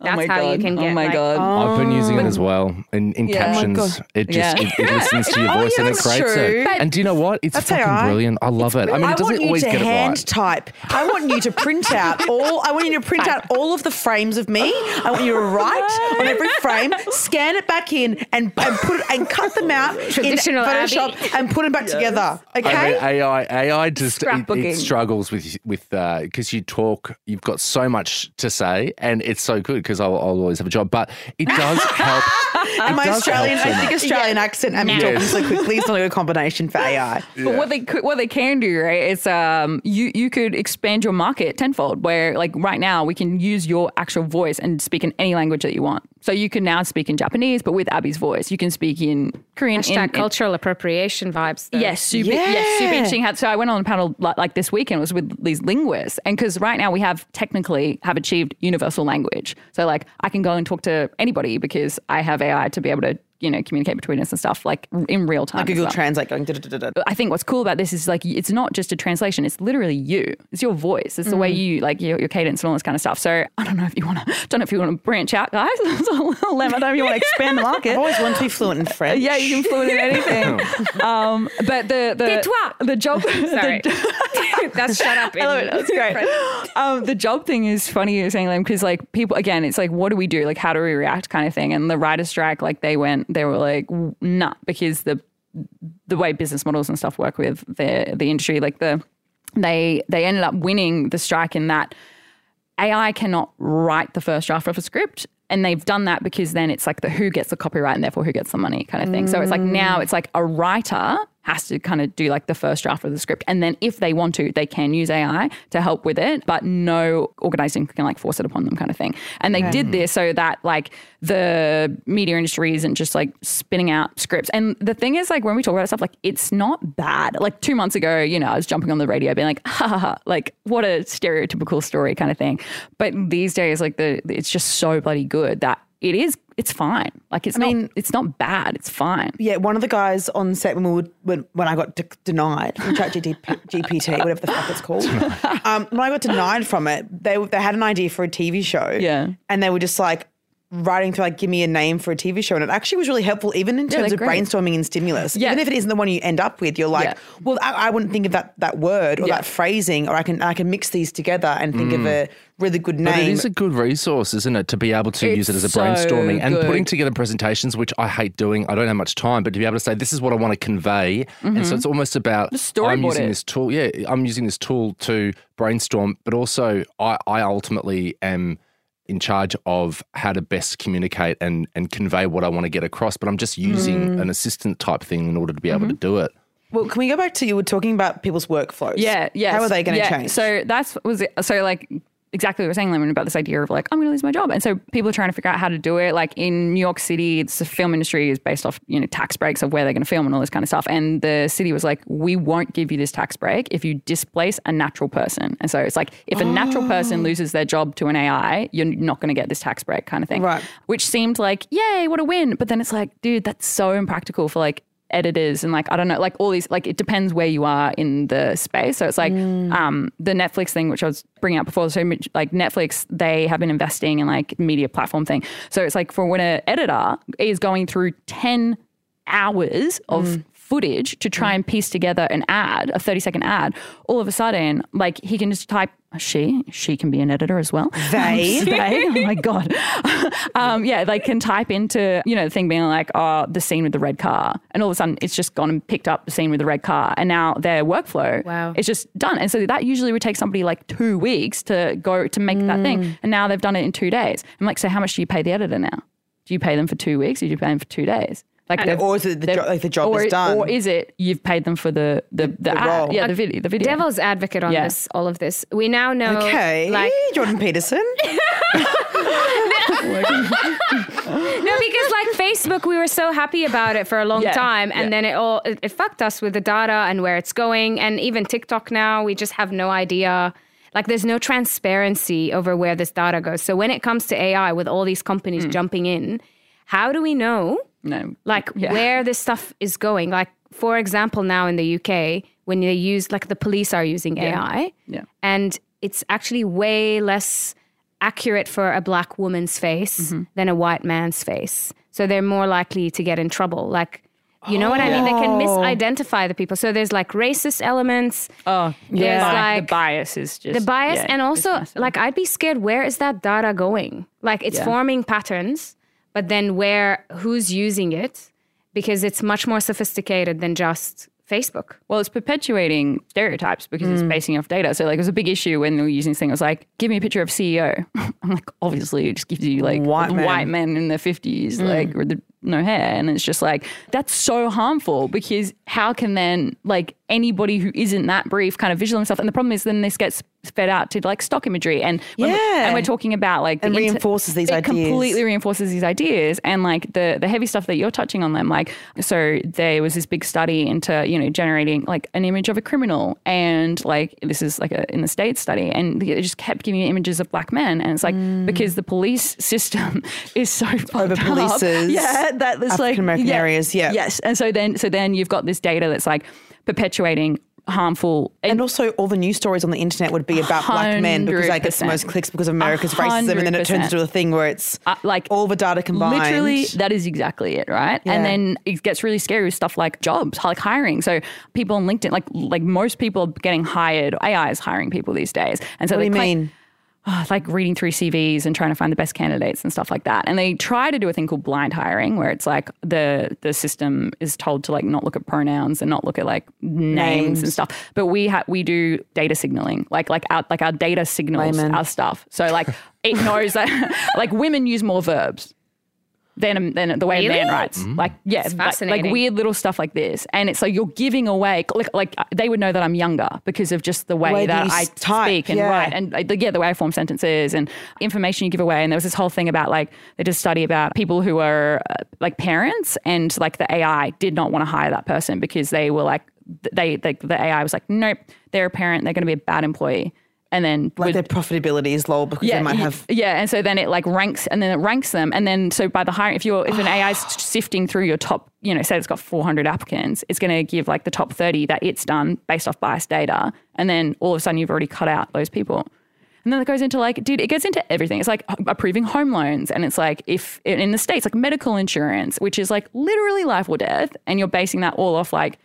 Oh that's oh my how god. you can oh get Oh my like, god. I've been using it as oh. well in, in Yeah. Oh captions. God. it just Yeah. it, it listens to your Oh, voice yeah, and it creates true. it. And do you know what? It's That's fucking AI. brilliant. I love it. I mean, I it doesn't always get it hand right. type. I want you to print out all. I want you to print out all of the frames of me. I want you to write on every frame, scan it back in, and, and put it and cut them out Traditional in Photoshop Abbie. and put them back together. I Okay. mean, AI, AI just it, it struggles with with uh, because you talk, you've got so much to say, and it's so good because I'll, I'll always have a job. But it does help. and my does Australian, help so I think much. Australian accent and me Yes. talking so quickly is not a good combination for AI. But what they could, what they can do, right, is um, you you could expand your market tenfold. Where like right now we can use your actual voice and speak in any language that you want. So you can now speak in Japanese, but with Abbie's voice, you can speak in Korean. hashtag in, in- cultural appropriation vibes. though. Yes, super, yes, super Yeah. interesting. So I went on a panel like, like this weekend was with these linguists, and because right now we have technically have achieved universal language. So like I can go and talk to anybody because I have AI to be able to you know communicate between us and stuff like in real time. as Google well. Translate going. da, da, da, da, da. I think what's cool about this is like it's not just a translation; it's literally you. It's your voice. It's the way you like your, your cadence and all this kind of stuff. So I don't know if you want to. Don't know if you want to branch out, guys. It's a little lemon. I don't know if you want to expand the market. I've always wanted to be fluent in French. Yeah, you can fluent in anything. um, but the the Tais-toi. the job. Sorry. the- That's shut up. I love it. That's great. Um, the job thing is funny you're saying them because like people again, it's like what do we do? Like how do we react kind of thing. And the writer strike, like they went, they were like nah, because the the way business models and stuff work with the the industry. Like the they they ended up winning the strike in that AI cannot write the first draft of a script. And they've done that because then it's like the who gets the copyright and therefore who gets the money kind of thing. So it's like now mm. it's like a writer has to kind of do like the first draft of the script. And then if they want to, they can use AI to help with it, but no organization can like force it upon them kind of thing. And they did this so that like the media industry isn't just like spinning out scripts. And the thing is like when we talk about stuff, like it's not bad. Like two months ago, you know, I was jumping on the radio being like, ha ha ha, like what a stereotypical story kind of thing. But these days, like the it's just so bloody good that it is it's fine. Like it's mean- not it's not bad. It's fine. Yeah, one of the guys on set when we would, when, when I got de- denied from ChatGPT, whatever the fuck it's called. um, when I got denied from it, they they had an idea for a TV show. Yeah. and they were just like writing through like give me a name for a TV show, and it actually was really helpful, even in terms they're of great. brainstorming and stimulus. Yeah. Even if it isn't the one you end up with, you're like, Yeah. well, I, I wouldn't think of that that word or Yeah. that phrasing, or I can I can mix these together and think of mm. a really good name. But it name. is a good resource, isn't it, to be able to use it as a It's so brainstorming and putting together presentations, which I hate doing. I don't have much time, but to be able to say, this is what I want to convey. And so mm-hmm. it's almost about I'm using it. this tool. Yeah, I'm using this tool to brainstorm, but also I, I ultimately am in charge of how to best communicate and, and convey what I want to get across. But I'm just using mm. an assistant type thing in order to be able to mm-hmm. do it. well, can we go back to you were talking about people's workflows? Yeah, yeah. How are they going to yeah. change? So that's was it. So like exactly what we were saying, Lemon, about this idea of like I'm going to lose my job, and so people are trying to figure out how to do it. Like in New York City, it's the film industry is based off you know tax breaks of where they're going to film and all this kind of stuff. And the city was like, we won't give you this tax break if you displace a natural person. And so it's like if a natural person oh. loses their job to an AI, you're not going to get this tax break kind of thing. Right. Which seemed like yay, what a win. But then it's like, dude, that's so impractical for like editors and like I don't know, like all these like it depends where you are in the space. So it's like um, the Netflix thing, which I was bringing up before. So like Netflix, they have been investing in like media platform thing. So it's like for when an editor is going through ten hours of footage to try and piece together an ad, a 30 second ad, all of a sudden, like he can just type she, she can be an editor as well. They? they, oh my God. um, yeah, they can type into, you know, the thing being like, oh, the scene with the red car. And all of a sudden it's just gone and picked up the scene with the red car. And now their workflow Wow. is just done. And so that usually would take somebody like two weeks to go to make that Mm. thing. And now they've done it in two days. I'm like, so how much do you pay the editor now? Do you pay them for two weeks or do you pay them for two days? Like they've- or is it the they've- jo- like the job or, is done? Or is it you've paid them for the the the, the ad- role. yeah the video the video Devil's advocate on Yeah. this, all of this. We now know, okay, like, Jordan Peterson. no, because like Facebook, we were so happy about it for a long Yeah, time, and yeah. then it all it, it fucked us with the data and where it's going, and even TikTok now, we just have no idea. Like, there's no transparency over where this data goes. So when it comes to AI, with all these companies hmm. jumping in, how do we know? No like Yeah. where this stuff is going. Like for example, now in the UK, when they use like the police are using AI, Yeah. and it's actually way less accurate for a black woman's face Mm-hmm. than a white man's face. So they're more likely to get in trouble. Like. You know what I mean? They can misidentify the people. So there's like racist elements. oh yeah. There's yeah like the bias is just the bias yeah, and also like i'd be scared where is that data going like it's Yeah. forming patterns but then where who's using it because it's much more sophisticated than just facebook Well, it's perpetuating stereotypes because Mm. it's basing off data. So, like, it was a big issue when they were using this thing. It was like, give me a picture of CEO. I'm like, obviously, it just gives you like White man. white men in their 50s, Mm. like, with the, no hair. And it's just like, that's so harmful because how can then, like, anybody who isn't that brief kind of visual and stuff? And the problem is then this gets fed out to like stock imagery. And, Yeah. and we're talking about like, And the inter- reinforces these it ideas. completely reinforces these ideas and like the the heavy stuff that you're touching on them like so there was this big study into you know generating like an image of a criminal and like this is like a in the states study and it just kept giving you images of black men and it's like Mm. because the police system is so Over polices yeah that was like African-American yeah, areas, yeah. yes and so then so then you've got this data that's like perpetuating harmful And also, all the news stories on the internet would be about black men because they get the most clicks because of America's racism, and then it turns into a thing where it's Uh, like all the data combined. Literally, that is exactly it, right? Yeah. And then it gets really scary with stuff like jobs, like hiring. So people on LinkedIn, like like most people are getting hired. AI is hiring people these days, and so What do they you claim- mean? Oh, like reading through CVs and trying to find the best candidates and stuff like that. And they try to do a thing called blind hiring, where it's like the the system is told to like not look at pronouns and not look at like names, Names. and stuff. But we ha- we do data signaling, like like our like our data signals Layman. our stuff. So like it knows that like women use more verbs than than the way a man Really? writes. Like yeah, like, like weird little stuff like this, and it's like you're giving away. Like, like they would know that I'm younger because of just the way, way that that you I s- type, speak and yeah. write, and like, yeah, the way I form sentences and information you give away. And there was this whole thing about like they did a study about people who are uh, like parents, and like the AI did not want to hire that person because they were like they, they the AI was like nope, they're a parent, they're going to be a bad employee. And then Like would- their profitability is low because they might have. yeah, and so then it like ranks, and then it ranks them, and then so by the hiring, if you're if an AI is sifting through your top, you know, say it's got 400 applicants, it's going to give like the top 30 that it's done based off biased data, and then all of a sudden you've already cut out those people. And then it goes into like, dude, it gets into everything. It's like uh, approving home loans. And it's like, if in the States, like medical insurance, which is like literally life or death. And you're basing that all off like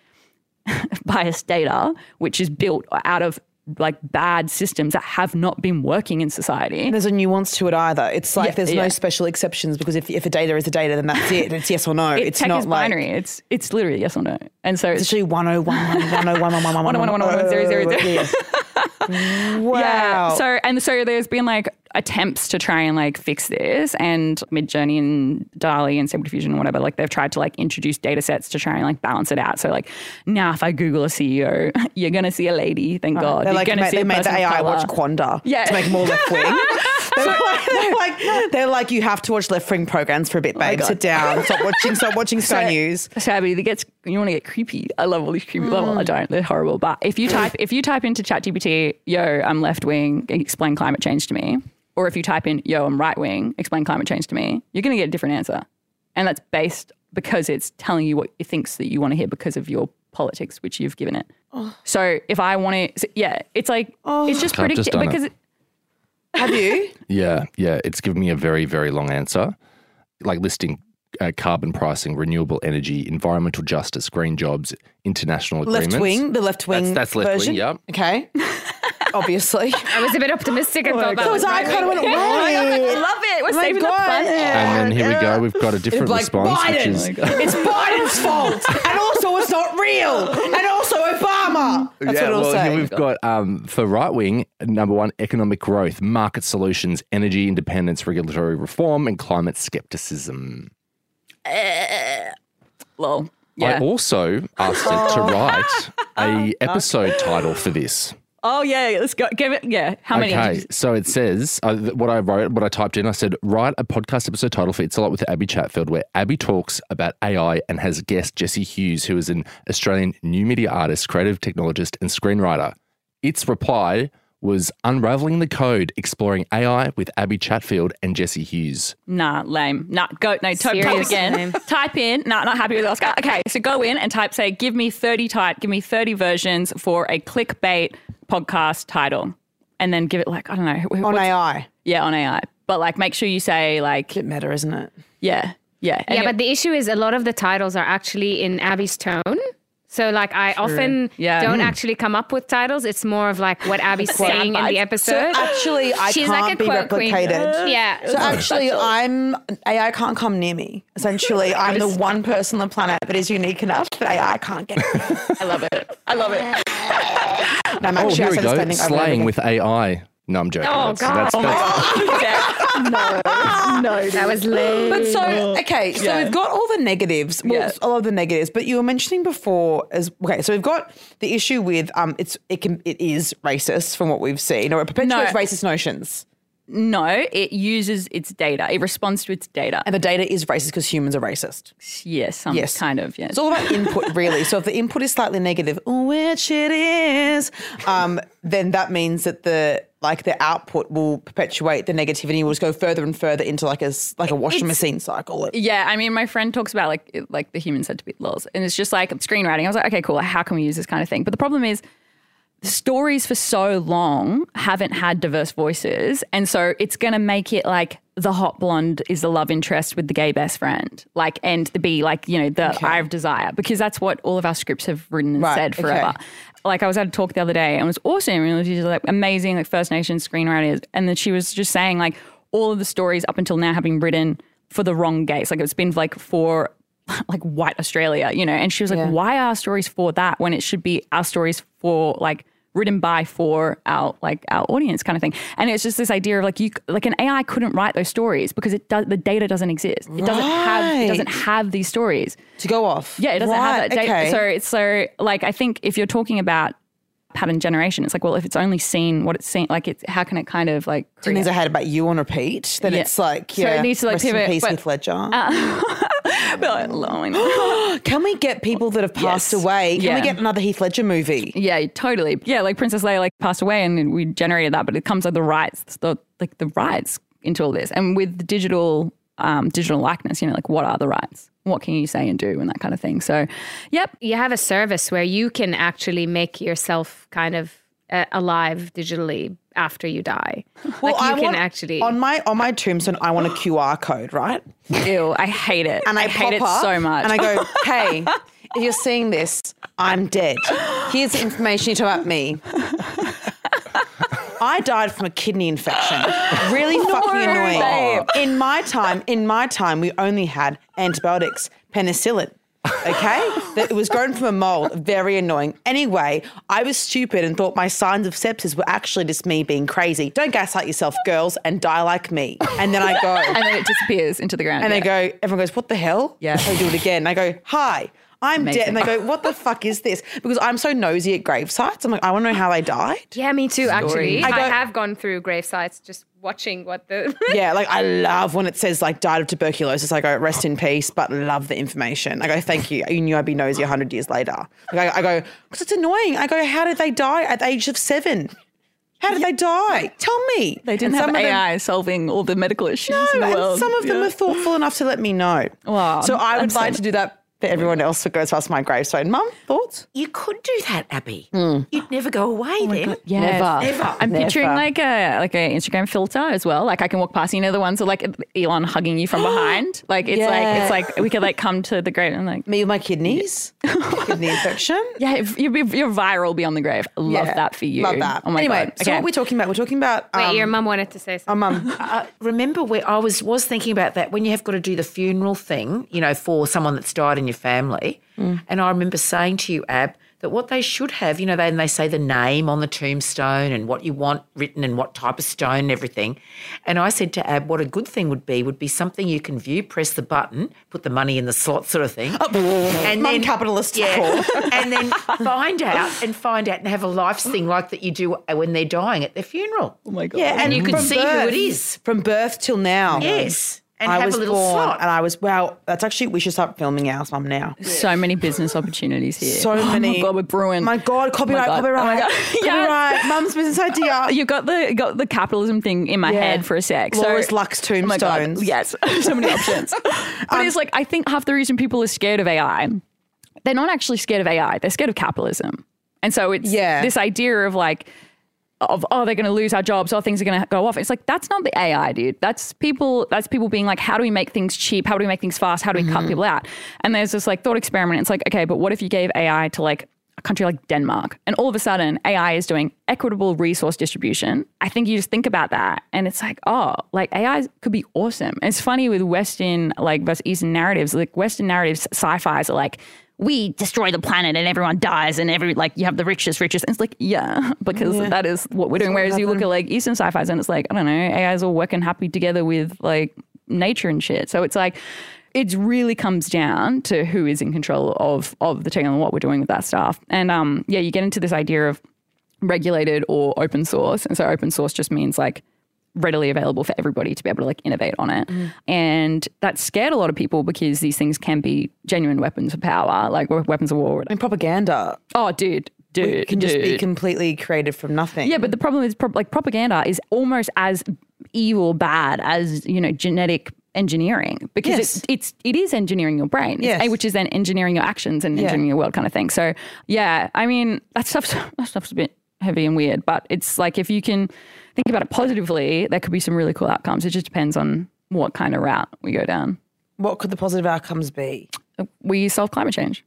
biased data, which is built out of like bad systems that have not been working in society. There's a nuance to it either. It's like Yeah, there's yeah. no special exceptions because if, if a data is a data, then that's it. It's yes or no. It, it's not like binary. It's it's literally yes or no. And so it's it's actually 101, 101, 101, 101, 101, 000. Wow. Yeah. So and so there's been like attempts to try and like fix this, and Midjourney and DALL-E and Stable Diffusion and whatever, like they've tried to like introduce data sets to try and like balance it out. So like now, if I Google a CEO, you're gonna see a lady. Thank God. They You're like gonna made, see they made the AI watch Q&A Yeah. to make more left wing. they're, like, they're like they're like you have to watch left wing programs for a bit, babe. God. Sit down. Stop watching. Stop watching Sky So- News. So Abbie, it gets you want to get creepy. I love all these creepy. Well, Mm. I don't. They're horrible. But if you type if you type into ChatGPT, yo, I'm left wing, explain climate change to me, or if you type in, yo, I'm right wing, explain climate change to me, you're going to get a different answer, and that's based because it's telling you what it thinks that you want to hear because of your politics, which you've given it. So if I want to, yeah, it's like oh. it's just I've predictive it. because it, Have you? Yeah, yeah. It's given me a very, very long answer, like listing uh, carbon pricing, renewable energy, environmental justice, green jobs, international agreements. left wing. The left wing. That's, that's left version. wing. Yep. Okay. Obviously. I was a bit optimistic and thought that So was I right. kind of went, I love it. We're Oh my saving the God. planet. And then here we go. We've got a different like response, which Biden. is it's Biden's fault, and also it's not real, and also Obama. That's what it'll well, say. here we've got um, for right wing number one economic growth, market solutions, energy independence, regulatory reform, and climate skepticism. Lol. I Yeah. also asked it to write a episode title for this. Oh yeah, let's go. Give it. Yeah. How many? Okay, so it says uh, what I wrote, what I typed in. I said, write a podcast episode title for It's a Lot with Abbie Chatfield, where Abbie talks about AI and has guest Jessie Hughes, who is an Australian new media artist, creative technologist, and screenwriter. Its reply was unraveling the code, exploring AI with Abbie Chatfield and Jessie Hughes. Nah, lame. Nah, go. No, type, type again. Type in. Nah, not happy with Oscar. Okay, so go in and type. Say, give me thirty type. Give me thirty versions for a clickbait podcast title, and then give it like I don't know. on AI. Yeah, on AI. But like, make sure you say like, Bit meta, isn't it? yeah, yeah, And Yeah, it- but the issue is a lot of the titles are actually in Abbie's tone. So like I often Yeah. don't Mm. actually come up with titles. It's more of like what Abbie's saying in bites. the So episode. actually, I She's can't like a be quote queen. replicated. Yeah. So actually, I'm AI can't come near me. Essentially, I'm the one person on the planet that is unique enough that AI can't get. I love it. I love it. And I'm Oh, here we go. spending Slaying with AI. No, I'm joking. Oh, That's- God. that's- Oh, that's- that was lame. But so okay, so Yeah. we've got all the negatives, well, Yeah. all of the negatives. But you were mentioning before as okay, so we've got the issue with um, it's it can it is racist from what we've seen, or it perpetuates No. racist notions, No, it uses its data. It responds to its data. and the data is racist because humans are racist. Yes, some Yes. kind of. Yes. It's all about input, really. So if the input is slightly negative, which it is, um, then that means that the like the output will perpetuate the negativity. Will just go further and further into like a like a washing It's- machine cycle. Yeah, I mean, my friend talks about like like the human said to be lols, and it's just like screenwriting. I was like, okay, cool. How can we use this kind of thing? But the problem is, stories for so long haven't had diverse voices, and so it's going to make it like the hot blonde is the love interest with the gay best friend, like, and the be like, you know, the eye of desire, because that's what all of our scripts have written and Right, said okay. forever. Like, I was at a talk the other day and it was awesome. And she's like amazing, like First Nations screenwriters. And then she was just saying, like, all of the stories up until now have been written for the wrong gays. Like, it's been like for like white Australia, you know? And she was like, Yeah. why are our stories for that when it should be our stories for like, written by for our like our audience kind of thing and it's just this idea of like you like an ai couldn't write those stories because it does the data doesn't exist it doesn't have it doesn't have these stories to go off. yeah it doesn't Right, have that data okay. so it's so like i think if you're talking about pattern generation it's like well if it's only seen what it's seen like it's how can it kind of like Two things I had about you on repeat. Then Yeah. it's like, yeah, So it needs to, like, rest in pivot, peace but- Heath Ledger. But, oh, I know. Can we get people that have passed Yes. away? Can Yeah. we get another Heath Ledger movie? Yeah, totally. Yeah, like Princess Leia like passed away and we generated that, but it comes with the rights, the like the rights into all this. And with the digital um, digital likeness, you know, like what are the rights? What can you say and do and that kind of thing. So, yep. You have a service where you can actually make yourself kind of uh, alive digitally after you die. like you I can want- actually. on my on my tombstone. I want a QR code, right? Ew, I hate it. And I, hate it up so much. And I go, hey, if you're seeing this, I'm dead. Here's the information you know about me. I died from a kidney infection. Really fucking annoying. babe. In my time, in my time, we only had antibiotics, penicillin. Okay, that it was grown from a mold. Very annoying. Anyway, I was stupid and thought my signs of sepsis were actually just me being crazy. Don't gaslight yourself, girls, and die like me. And then I go, and then it disappears into the ground. and yeah. they go, everyone goes, what the hell? Yeah. So they do it again. And I go, hi, I'm dead. And they go, what the fuck is this? Because I'm so nosy at grave sites. I'm like, I want to know how they died. yeah, me too. Actually, I I, have gone through grave sites just watching what the. Yeah, like I love when it says like died of tuberculosis. I go, rest in peace, but love the information. I go, thank you. You knew I'd be nosy 100 years later. Like, I, I go, because it's annoying. I go, how did they die at the age of seven? How did they die? Tell me. they didn't And have some of them- AI solving all the medical issues No, in the and some of them Yeah. are thoughtful enough to let me know. Wow, so I would I'm so- like to do that for everyone else that goes past my gravestone. Mum, thoughts? You could do that, Abbie. Hmm. You'd never go away then. Yes. Never. Never. I'm picturing like a like an Instagram filter as well. Like I can walk past, you know, the ones that like Elon hugging you from behind. Like it's like it's like we could like come to the grave and like Me with my kidneys, kidney infection. yeah, if you're, you're viral beyond the grave. Love Yeah. that for you. Love that. Oh my anyway, god. so what we're we talking about? We're talking about Wait, um, your mum wanted to say something. oh, mum. Uh, remember where I was was thinking about that when you have got to do the funeral thing, you know, for someone that's died in your family. Mm. And I remember saying to you, Ab, that what they should have, you know, they, and they say the name on the tombstone and what you want written and what type of stone and everything. And I said to Ab, what a good thing would be would be something you can view, press the button, put the money in the slot, sort of thing, and then capitalist yeah, and then find out and find out and have a life thing like that you do when they're dying at their funeral. Oh my god. Yeah, and you can from see who it is. from birth till now. Yes. And I have was a little born, slot. and I was wow. That's actually we should start filming ours, mum. Now, so many business opportunities here. so many. Oh my god, we're brewing. My God, oh copyright, God. Oh my copyright, God. copyright. Mum's business idea. you got the got the capitalism thing in my Yeah. head for a sec. Laura's so, Lux Oh my God. tombstones. Yes, so many options. but it's um, like I think half the reason people are scared of AI, they're not actually scared of AI. They're scared of capitalism, and so it's Yeah. this idea of like. Of oh they're going to lose our jobs or things are going to go off. It's like that's not the AI dude. That's people that's people being like how do we make things cheap? How do we make things fast? How do we cut mm-hmm. people out? And there's this like thought experiment. It's like okay but what if you gave AI to like a country like Denmark? And all of a sudden AI is doing equitable resource distribution. I think you just think about that and it's like oh like AI could be awesome. And it's funny with Western like versus Eastern narratives. Like Western narratives sci-fi's are like we destroy the planet and everyone dies and every like you have the richest richest and it's like yeah because that is what we're doing. whereas you look at like eastern sci-fi's and it's like i don't know ai's all working happy together with like nature and shit. So it's like it really comes down to who is in control of of the technology and what we're doing with that stuff. And um yeah you get into this idea of regulated or open source. And so open source just means like readily available for everybody to be able to like innovate on it. Mm. And that scared a lot of people because these things can be genuine weapons of power, like weapons of war. I mean, propaganda Oh, dude, dude, it can just be completely created from nothing. Yeah, but the problem is, pro- like, propaganda is almost as evil, bad as you know, genetic engineering because Yes. it's it's it is engineering your brain, Yes. which is then engineering your actions and engineering your world kind of thing. So yeah, I mean that stuff's that stuff's a bit heavy and weird. But it's like if you can think about it positively, there could be some really cool outcomes. It just depends on what kind of route we go down. What could the positive outcomes be? We solve climate change.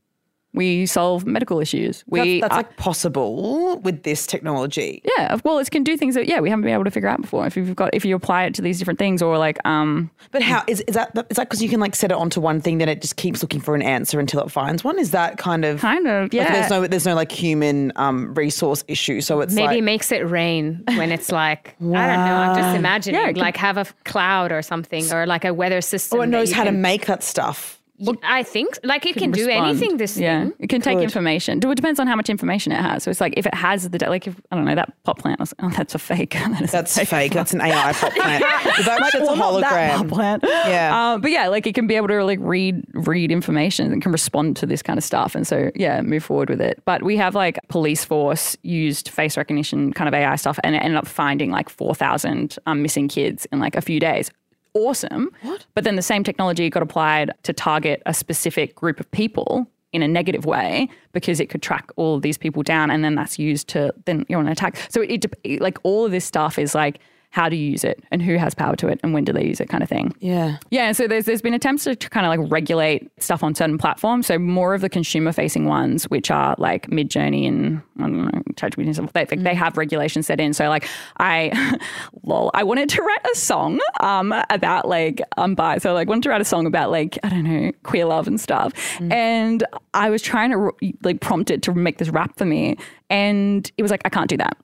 We solve medical issues. We That's, that's uh, like possible with this technology. yeah, well, it can do things that yeah we haven't been able to figure out before. If you've got if you apply it to these different things, or like um But how is, is that? Is that because you can like set it onto one thing, then it just keeps looking for an answer until it finds one? Is that kind of kind of like, yeah there's no there's no like human um, resource issue, so it's Maybe like, it makes it rain when it's like I don't know. I'm just imagining Yeah, it could- like have a cloud or something or like a weather system. oh, it knows you how to make that stuff. Y- I think like it can, do anything. This yeah thing. it can take Good. information it depends on how much information it has so it's like if it has the da- like if i don't know that pot plant was, oh that's a fake That is a That's fake. That's an AI pop plant. But that's just a well, not that pot hologram. plant. Yeah. Uh, but yeah, like it can be able to like read read information and can respond to this kind of stuff. And so yeah, move forward with it. But we have like police force used face recognition kind of AI stuff and it ended up finding like four thousand um, missing kids in like a few days. Awesome. What? But then the same technology got applied to target a specific group of people in a negative way because it could track all of these people down and then that's used to then you're on an attack. So it, it like all of this stuff is like how do you use it and who has power to it and when do they use it kind of thing. Yeah. Yeah, so there's there's been attempts to kind of like regulate stuff on certain platforms. So more of the consumer facing ones, which are like Midjourney and I don't know, ChatGPT and stuff, they, Mm. they have regulation set in. So like I, lol, I wanted to write a song um about like um bi, so like wanted to write a song about like I don't know queer love and stuff, Mm. and I was trying to like prompt it to make this rap for me, and it was like I can't do that.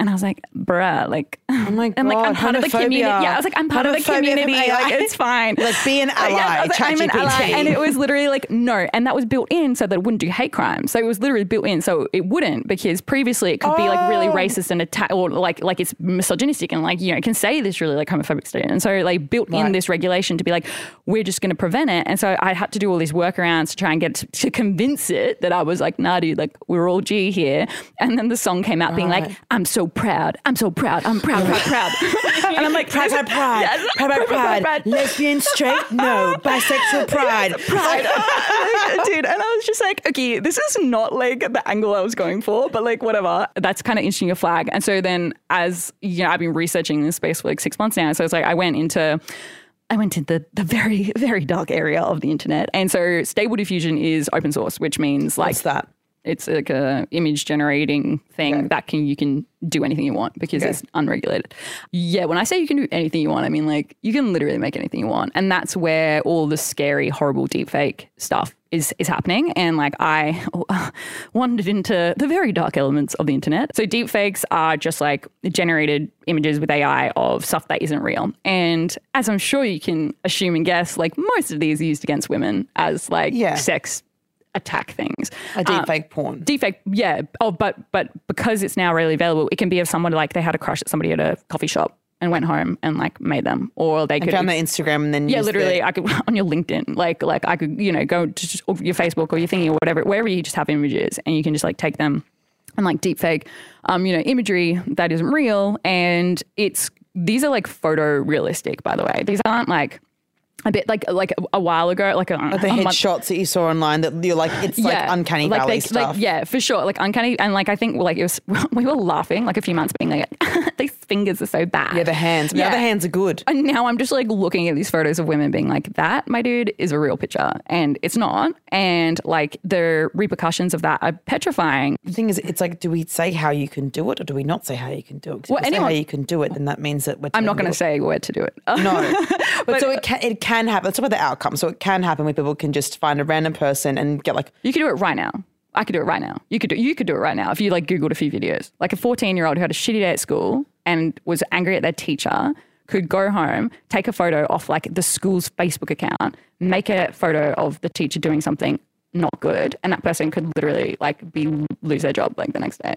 And I was like, bruh, like, Oh my I'm like, I'm God, part of the community. Yeah, I was like, I'm part of the community. Like, it's fine. Like, be an Uh, yeah, ally, like, I'm an ally. And it was literally like, no. And that was built in so that it wouldn't do hate crimes. So it was literally built in so it wouldn't because previously it could be like really Oh. racist and attack or like like it's misogynistic and like, you know, it can say this really like homophobic statement. And so like built in this regulation to be like, we're just going to prevent it. And so I had to do all these workarounds to try and get to, to convince it that I was like, nah, dude, like we're all G here. And then the song came out being like, I'm so proud. I'm so proud. I'm proud, proud, proud. and I'm like, Pride, pride, pride. Yes. Pride, pride, pride. Lesbian, straight, no. Bisexual, pride. pride. Dude, and I was just like, okay, this is not like the angle I was going for, but like whatever. That's kind of interesting a flag. And so then as you know, I've been researching this space for like six months now. So it's like I went into I went into the, the very, very dark area of the internet. And so Stable Diffusion is open source, which means like What's that? It's like a image generating thing that can you can do anything you want because it's unregulated. Yeah, when I say you can do anything you want, I mean like you can literally make anything you want, and that's where all the scary, horrible deepfake stuff is is happening. And like I wandered into the very dark elements of the internet. So deepfakes are just like generated images with AI of stuff that isn't real. And as I'm sure you can assume and guess, like most of these are used against women as like Yeah. sex attack things. A deep fake porn. Defect, yeah. Oh, but but because it's now really available, it can be of someone like they had a crush at somebody at a coffee shop and went home and like made them, or they I could found their Instagram and then yeah, used literally, the- I could on your LinkedIn, like like I could you know go to your Facebook or your thingy or whatever, wherever you just have images and you can just like take them and like deep fake, um, you know, imagery that isn't real, and it's these are like photo realistic, by the way. These aren't like a bit like like a while ago, like a, Like the headshots that you saw online that you're like it's like uncanny like valley they, stuff. Like, yeah, for sure. Like uncanny, and like I think like it was we were laughing like a few months, being like, these fingers are so bad. Yeah, the hands. The Yeah. other hands are good. And now I'm just like looking at these photos of women being like, that, my dude, is a real picture. And it's not. And like the repercussions of that are petrifying. The thing is, it's like, do we say how you can do it or do we not say how you can do it? Well, we say anyone- how you can do it, then that means that we're. I'm not going to say where to do it. No, but, so it can it can happen. Let's talk about the outcome. So it can happen where people can just find a random person and get like, You could do it right now. I could do it right now. You could do you could do it right now if you like googled a few videos. Like a 14 year old who had a shitty day at school and was angry at their teacher could go home, take a photo off like the school's Facebook account, make a photo of the teacher doing something not good, and that person could literally like be lose their job like the next day.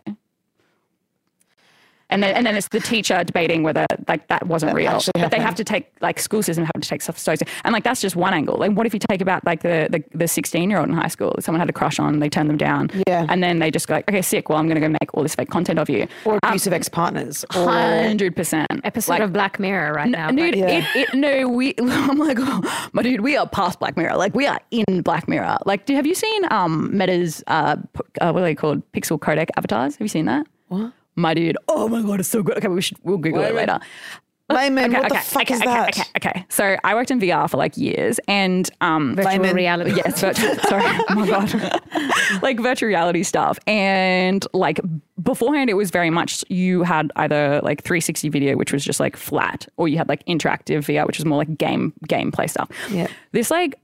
And then, and then it's the teacher debating whether like that wasn't real. actually But they have to take like school system have to take stuff so and like that's just one angle. Like what if you take about like the the, the 16 year old in high school that someone had a crush on, they turned them down. Yeah. And then they just go like, okay, sick. Well, I'm going to go make all this fake content of you. or abusive ex partners. Or Hundred percent. Episode of Black Mirror right now. Dude, but- it, it, no, we. I'm like, oh, my dude, we are past Black Mirror. Like, we are in Black Mirror. Like, do, have you seen um Meta's uh, p- uh what are they called? Pixel codec avatars? Have you seen that? What? My dude. Oh my god, it's so good. Okay, we should we'll Google it later. Layman, Okay, what okay, the fuck okay, is okay, that? Okay, okay. So I worked in VR for like years, and um, Virtual Layman. reality. yes, virtual, sorry, oh my god, like virtual reality stuff, and like beforehand, it was very much you had either like 360 video, which was just like flat, or you had like interactive VR, which was more like game gameplay stuff. Yeah. This like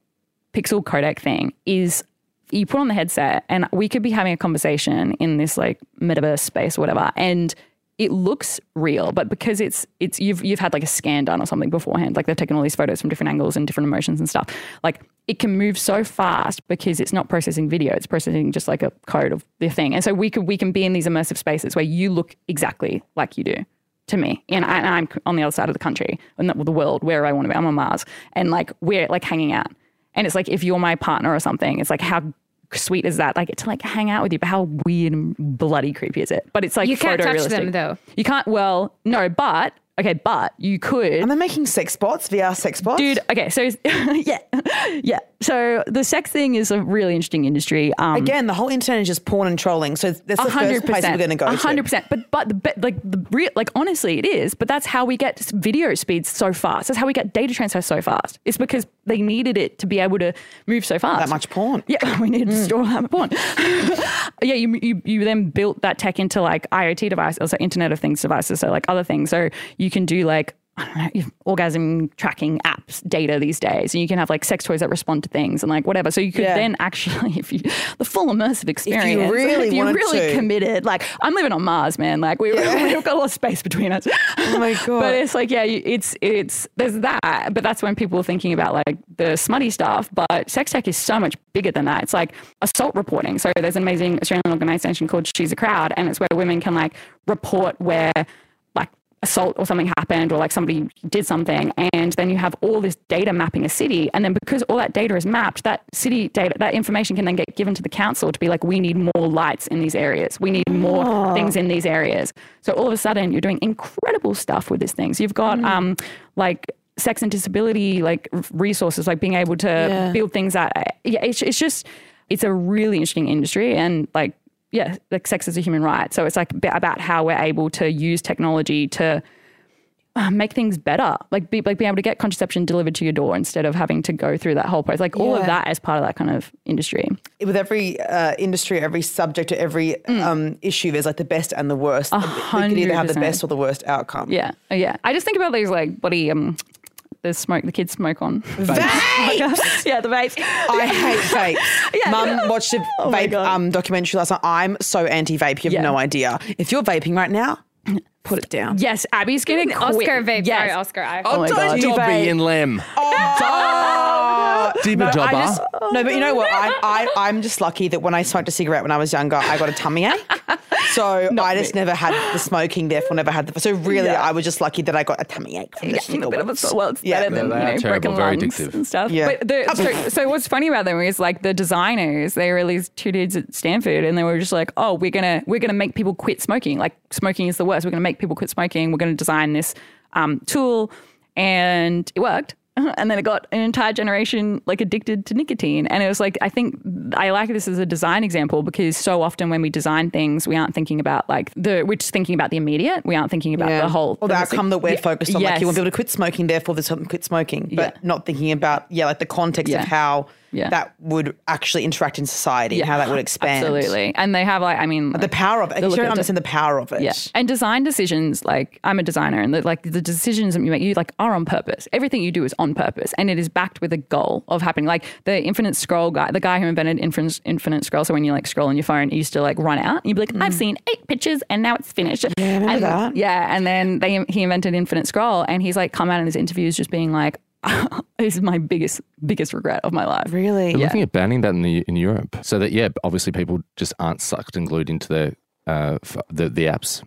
pixel codec thing is you put on the headset and we could be having a conversation in this like metaverse space or whatever and it looks real but because it's it's you've you've had like a scan done or something beforehand like they've taken all these photos from different angles and different emotions and stuff like it can move so fast because it's not processing video it's processing just like a code of the thing and so we could we can be in these immersive spaces where you look exactly like you do to me and, I, i'm on the other side of the country and the, the world where i want to be i'm on mars and like we're like hanging out and it's like if you're my partner or something, it's like how sweet is that? Like to like hang out with you, but how weird and bloody creepy is it? But it's like You can't touch them, though. You can't. Well, no, but okay, but you could. Are they making sex bots, VR sex bots? Dude, okay, so yeah, yeah. So the sex thing is a really interesting industry. Um, Again, the whole internet is just porn and trolling. So that's the first place we're going to go A Hundred percent. But but the but like the real like honestly, it is. But that's how we get video speeds so fast. That's how we get data transfer so fast. It's because they needed it to be able to move so fast. That much porn. Yeah, we needed to store that much porn. yeah, you, you you then built that tech into like IoT devices, also Internet of Things devices, so like other things. So you can do like I don't know, orgasm tracking apps data these days, and you can have like sex toys that respond to things and like whatever. So you could Yeah. then actually, if you the full immersive experience, if you really if you're really to. committed, like I'm living on Mars, man. Like we, we've got a lot of space between us. Oh my God. But it's like, yeah, it's it's there's that, but that's when people are thinking about like the smutty stuff. But sex tech is so much bigger than that. It's like assault reporting. So there's an amazing Australian organisation called She's a Crowd, and it's where women can like report where assault or something happened or like somebody did something and then you have all this data mapping a city and then because all that data is mapped that city data that information can then get given to the council to be like we need more lights in these areas. We need more things in these areas. So all of a sudden you're doing incredible stuff with these things. You've got um like sex and disability like resources like being able to Yeah. build things that yeah it's, it's just it's a really interesting industry and like yeah like sex is a human right. So it's like about how we're able to use technology to uh, make things better. Like be like being able to get contraception delivered to your door instead of having to go through that whole process. Like all of that as part of that kind of industry. With every uh, industry, every subject, or every um, issue, there's like the best and the worst. You can either have the best or the worst outcome. yeah. Yeah. I just think about these like bloody um the smoke the kids smoke on Vapes! yeah the vapes I hate vapes. Yeah. Mum watched a vape God. um, documentary last night. I'm so anti-vape. You have Yeah. no idea. If you're vaping right now, put it down. yes abbie's gonna quit. Oscar vape. yes. Sorry, Oscar. I, Oh, oh my don't God. Dobby Vape. in Lem. Oh, Dibba no, I dobber. just, no, but you know what? I, I, I'm just lucky that when I smoked a cigarette when I was younger, I got a tummy ache. So I just never had the smoking, therefore never had the. So really, Yeah. I was just lucky that I got a tummy ache from the Yeah, a bit of a, cigarettes. well, it's Yeah. better than No, you are know, terrible, broken very lungs addictive. and stuff. Yeah. But the, so, so what's funny about them is like the designers, they were these two dudes at Stanford, and they were just like, "Oh, we're gonna we're gonna make people quit smoking. Like smoking is the worst. We're gonna make people quit smoking. We're gonna design this um, tool," and it worked. And then it got an entire generation like addicted to nicotine. And it was like, I think I like this as a design example because so often when we design things, we aren't thinking about like the, we're just thinking about the immediate. We aren't thinking about the whole. or the outcome that we're Yeah. focused on. Like you want people to quit smoking, therefore there's something quit smoking, but Yeah. not thinking about yeah, like the context Yeah. of how Yeah. that would actually interact in society and how that would expand. Absolutely. And they have like, I mean, The power of it. You look don't understand the power of it. yeah. And design decisions, like I'm a designer and the, like the decisions that you make, you like are on purpose. Everything you do is on purpose and it is backed with a goal of happening. Like the infinite scroll guy, the guy who invented infinite, infinite scroll. So when you like scroll on your phone, you used to like run out. And you'd be like, I've seen eight pictures and now it's finished. Yeah, Mm. and, that. Yeah. And then they, he invented infinite scroll and he's like come out in his interviews just being like, is my biggest, biggest regret of my life. Really? They're Yeah. looking at banning that in the in Europe, so that yeah, obviously people just aren't sucked and glued into the uh, the the apps.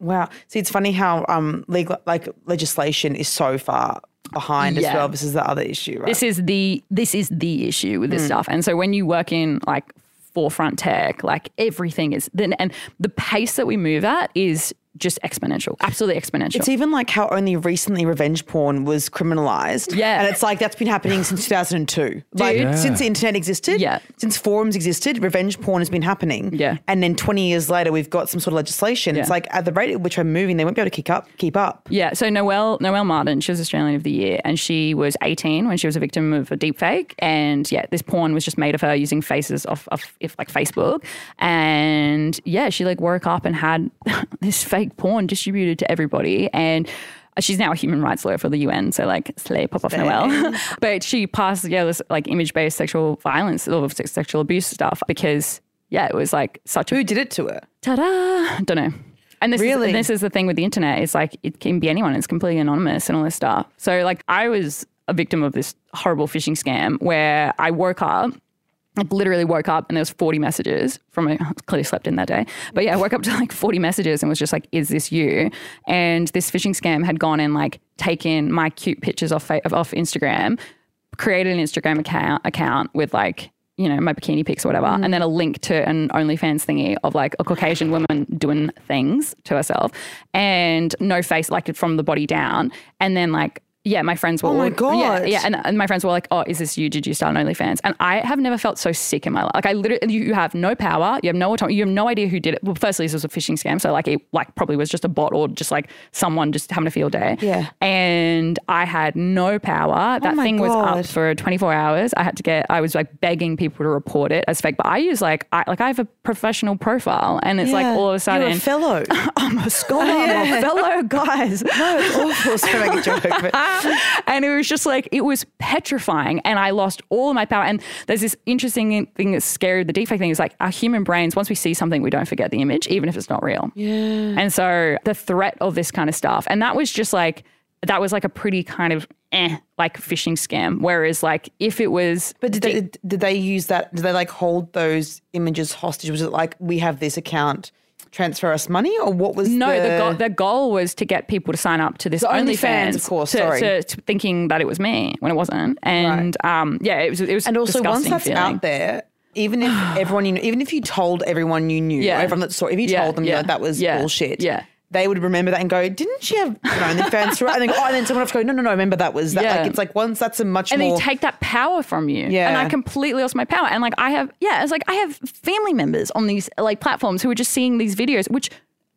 Wow. See, it's funny how um legal like legislation is so far behind as well. This is the other issue, right? This is the this is the issue with this stuff. And so when you work in like forefront tech, like everything is then and the pace that we move at is just exponential, absolutely exponential. It's even like how only recently revenge porn was criminalized. Yeah. And it's like that's been happening since 2002. Like Yeah. since the internet existed, Yeah. since forums existed, revenge porn has been happening. Yeah. And then 20 years later, we've got some sort of legislation. It's like at the rate at which we're moving, they won't be able to keep up. Keep up. Yeah, so Noelle Noelle Martin, she was Australian of the Year, and she was 18 when she was a victim of a deepfake. And yeah, this porn was just made of her using faces off of if like Facebook. And yeah, she like woke up and had this fake porn distributed to everybody. And she's now a human rights lawyer for the UN. So like slay pop off Noelle. but she passed yeah this like image based sexual violence or sex- sexual abuse stuff because yeah, it was like such a Who did it to her? ta-da don't know and this Really? is, this is the thing with the internet it's like it can be anyone it's completely anonymous and all this stuff so like i was a victim of this horrible phishing scam where i woke up like literally woke up and there was 40 messages from a clearly slept in that day. But yeah i woke up to like 40 messages and was just like is this you? And this phishing scam had gone and like taken my cute pictures off off instagram created an instagram account account with like you know my bikini pics or whatever mm. and then a link to an onlyfans thingy of like a caucasian woman doing things to herself. And no face like from the body down. And then like yeah, my friends were. Oh my all- Yeah, God. yeah, and, and my friends were like, "Oh, is this you? Did you start an OnlyFans?" And I have never felt so sick in my life. Like I literally, you you have no power, you have no autonomy, you have no idea who did it. Well, firstly, this was a phishing scam, so like it like probably was just a bot or just like someone just having a field day. Yeah. And I had no power. Oh that my thing was up for 24 hours. I had to get. I was like begging people to report it as fake, but I use like I like I have a professional profile, and it's like all of a sudden You're a fellow. I'm a scholar, I'm a fellow guys. no, it's awful. Sorry, make a joke. But and it was just like it was petrifying and i lost all of my power and there's this interesting thing that's scary the deepfake thing is like our human brains once we see something we don't forget the image even if it's not real yeah and so the threat of this kind of stuff and that was just like that was like a pretty kind of eh like phishing scam whereas like if it was But did they, did they use that? Did they like hold those images hostage? Was it like we have this account, transfer us money, or what was no, the, the, goal, the goal was to get people to sign up to this OnlyFans, of course, to, sorry. to- to thinking that it was me when it wasn't, and um, yeah, it was. It was And also, once that's feeling. out there, even if everyone you know, even if you told everyone you knew, Yeah. everyone that saw, if you Yeah, told them yeah, that that was yeah, bullshit, yeah. They would remember that and go, "Didn't she have you know, OnlyFans for?" And then, oh, and then someone else go, "No, no, no, remember that was that." Yeah. Like it's like once that's a much and more. they take that power from you. Yeah. And I completely lost my power. And like I have, yeah, it's like I have family members on these like platforms who are just seeing these videos, which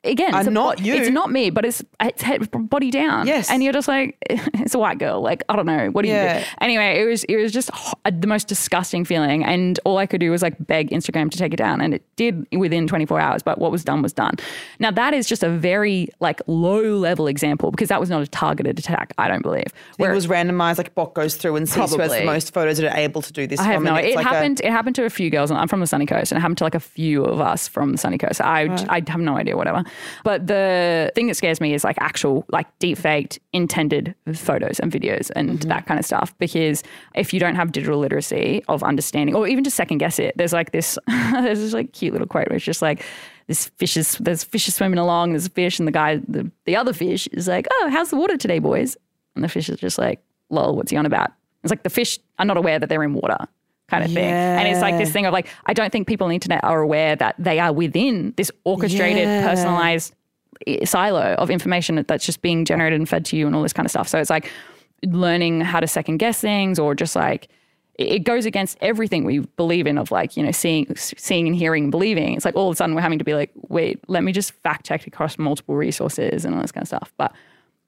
again, it's a not you. It's not me, but it's it's head body down. Yes. And you're just like, it's a white girl. Like I don't know, what do you do? Anyway, it was it was just ho- the most disgusting feeling, and all I could do was like beg Instagram to take it down, and it did within 24 hours. But what was done was done. Now that is just a very like low level example because that was not a targeted attack. I don't believe. it was randomized, like bot goes through and sees who has the most photos that are able to do this. I have no. It like a- happened. it happened to a few girls. and I'm from the sunny coast, and it happened to like a few of us from the sunny coast. I I have no idea, whatever. But the thing that scares me is like actual like deep faked intended photos and videos and Mm-hmm. that kind of stuff. Because if you don't have digital literacy of understanding, or even just second guess it, there's like this there's this like cute little quote where it's just like. This fish is there's fishes swimming along. There's a fish, and the guy, the, the other fish, is like, "Oh, how's the water today, boys?" And the fish is just like, "Lol, what's he on about?" It's like the fish are not aware that they're in water kind of thing. And it's like this thing of like, I don't think people on the internet are aware that they are within this orchestrated, Yeah. personalized eh, silo of information that's just being generated and fed to you and all this kind of stuff. So it's like learning how to second guess things or just like, it it goes against everything we believe in of like you know seeing seeing and hearing and believing it's like all of a sudden we're having to be like wait let me just fact check across multiple resources and all this kind of stuff but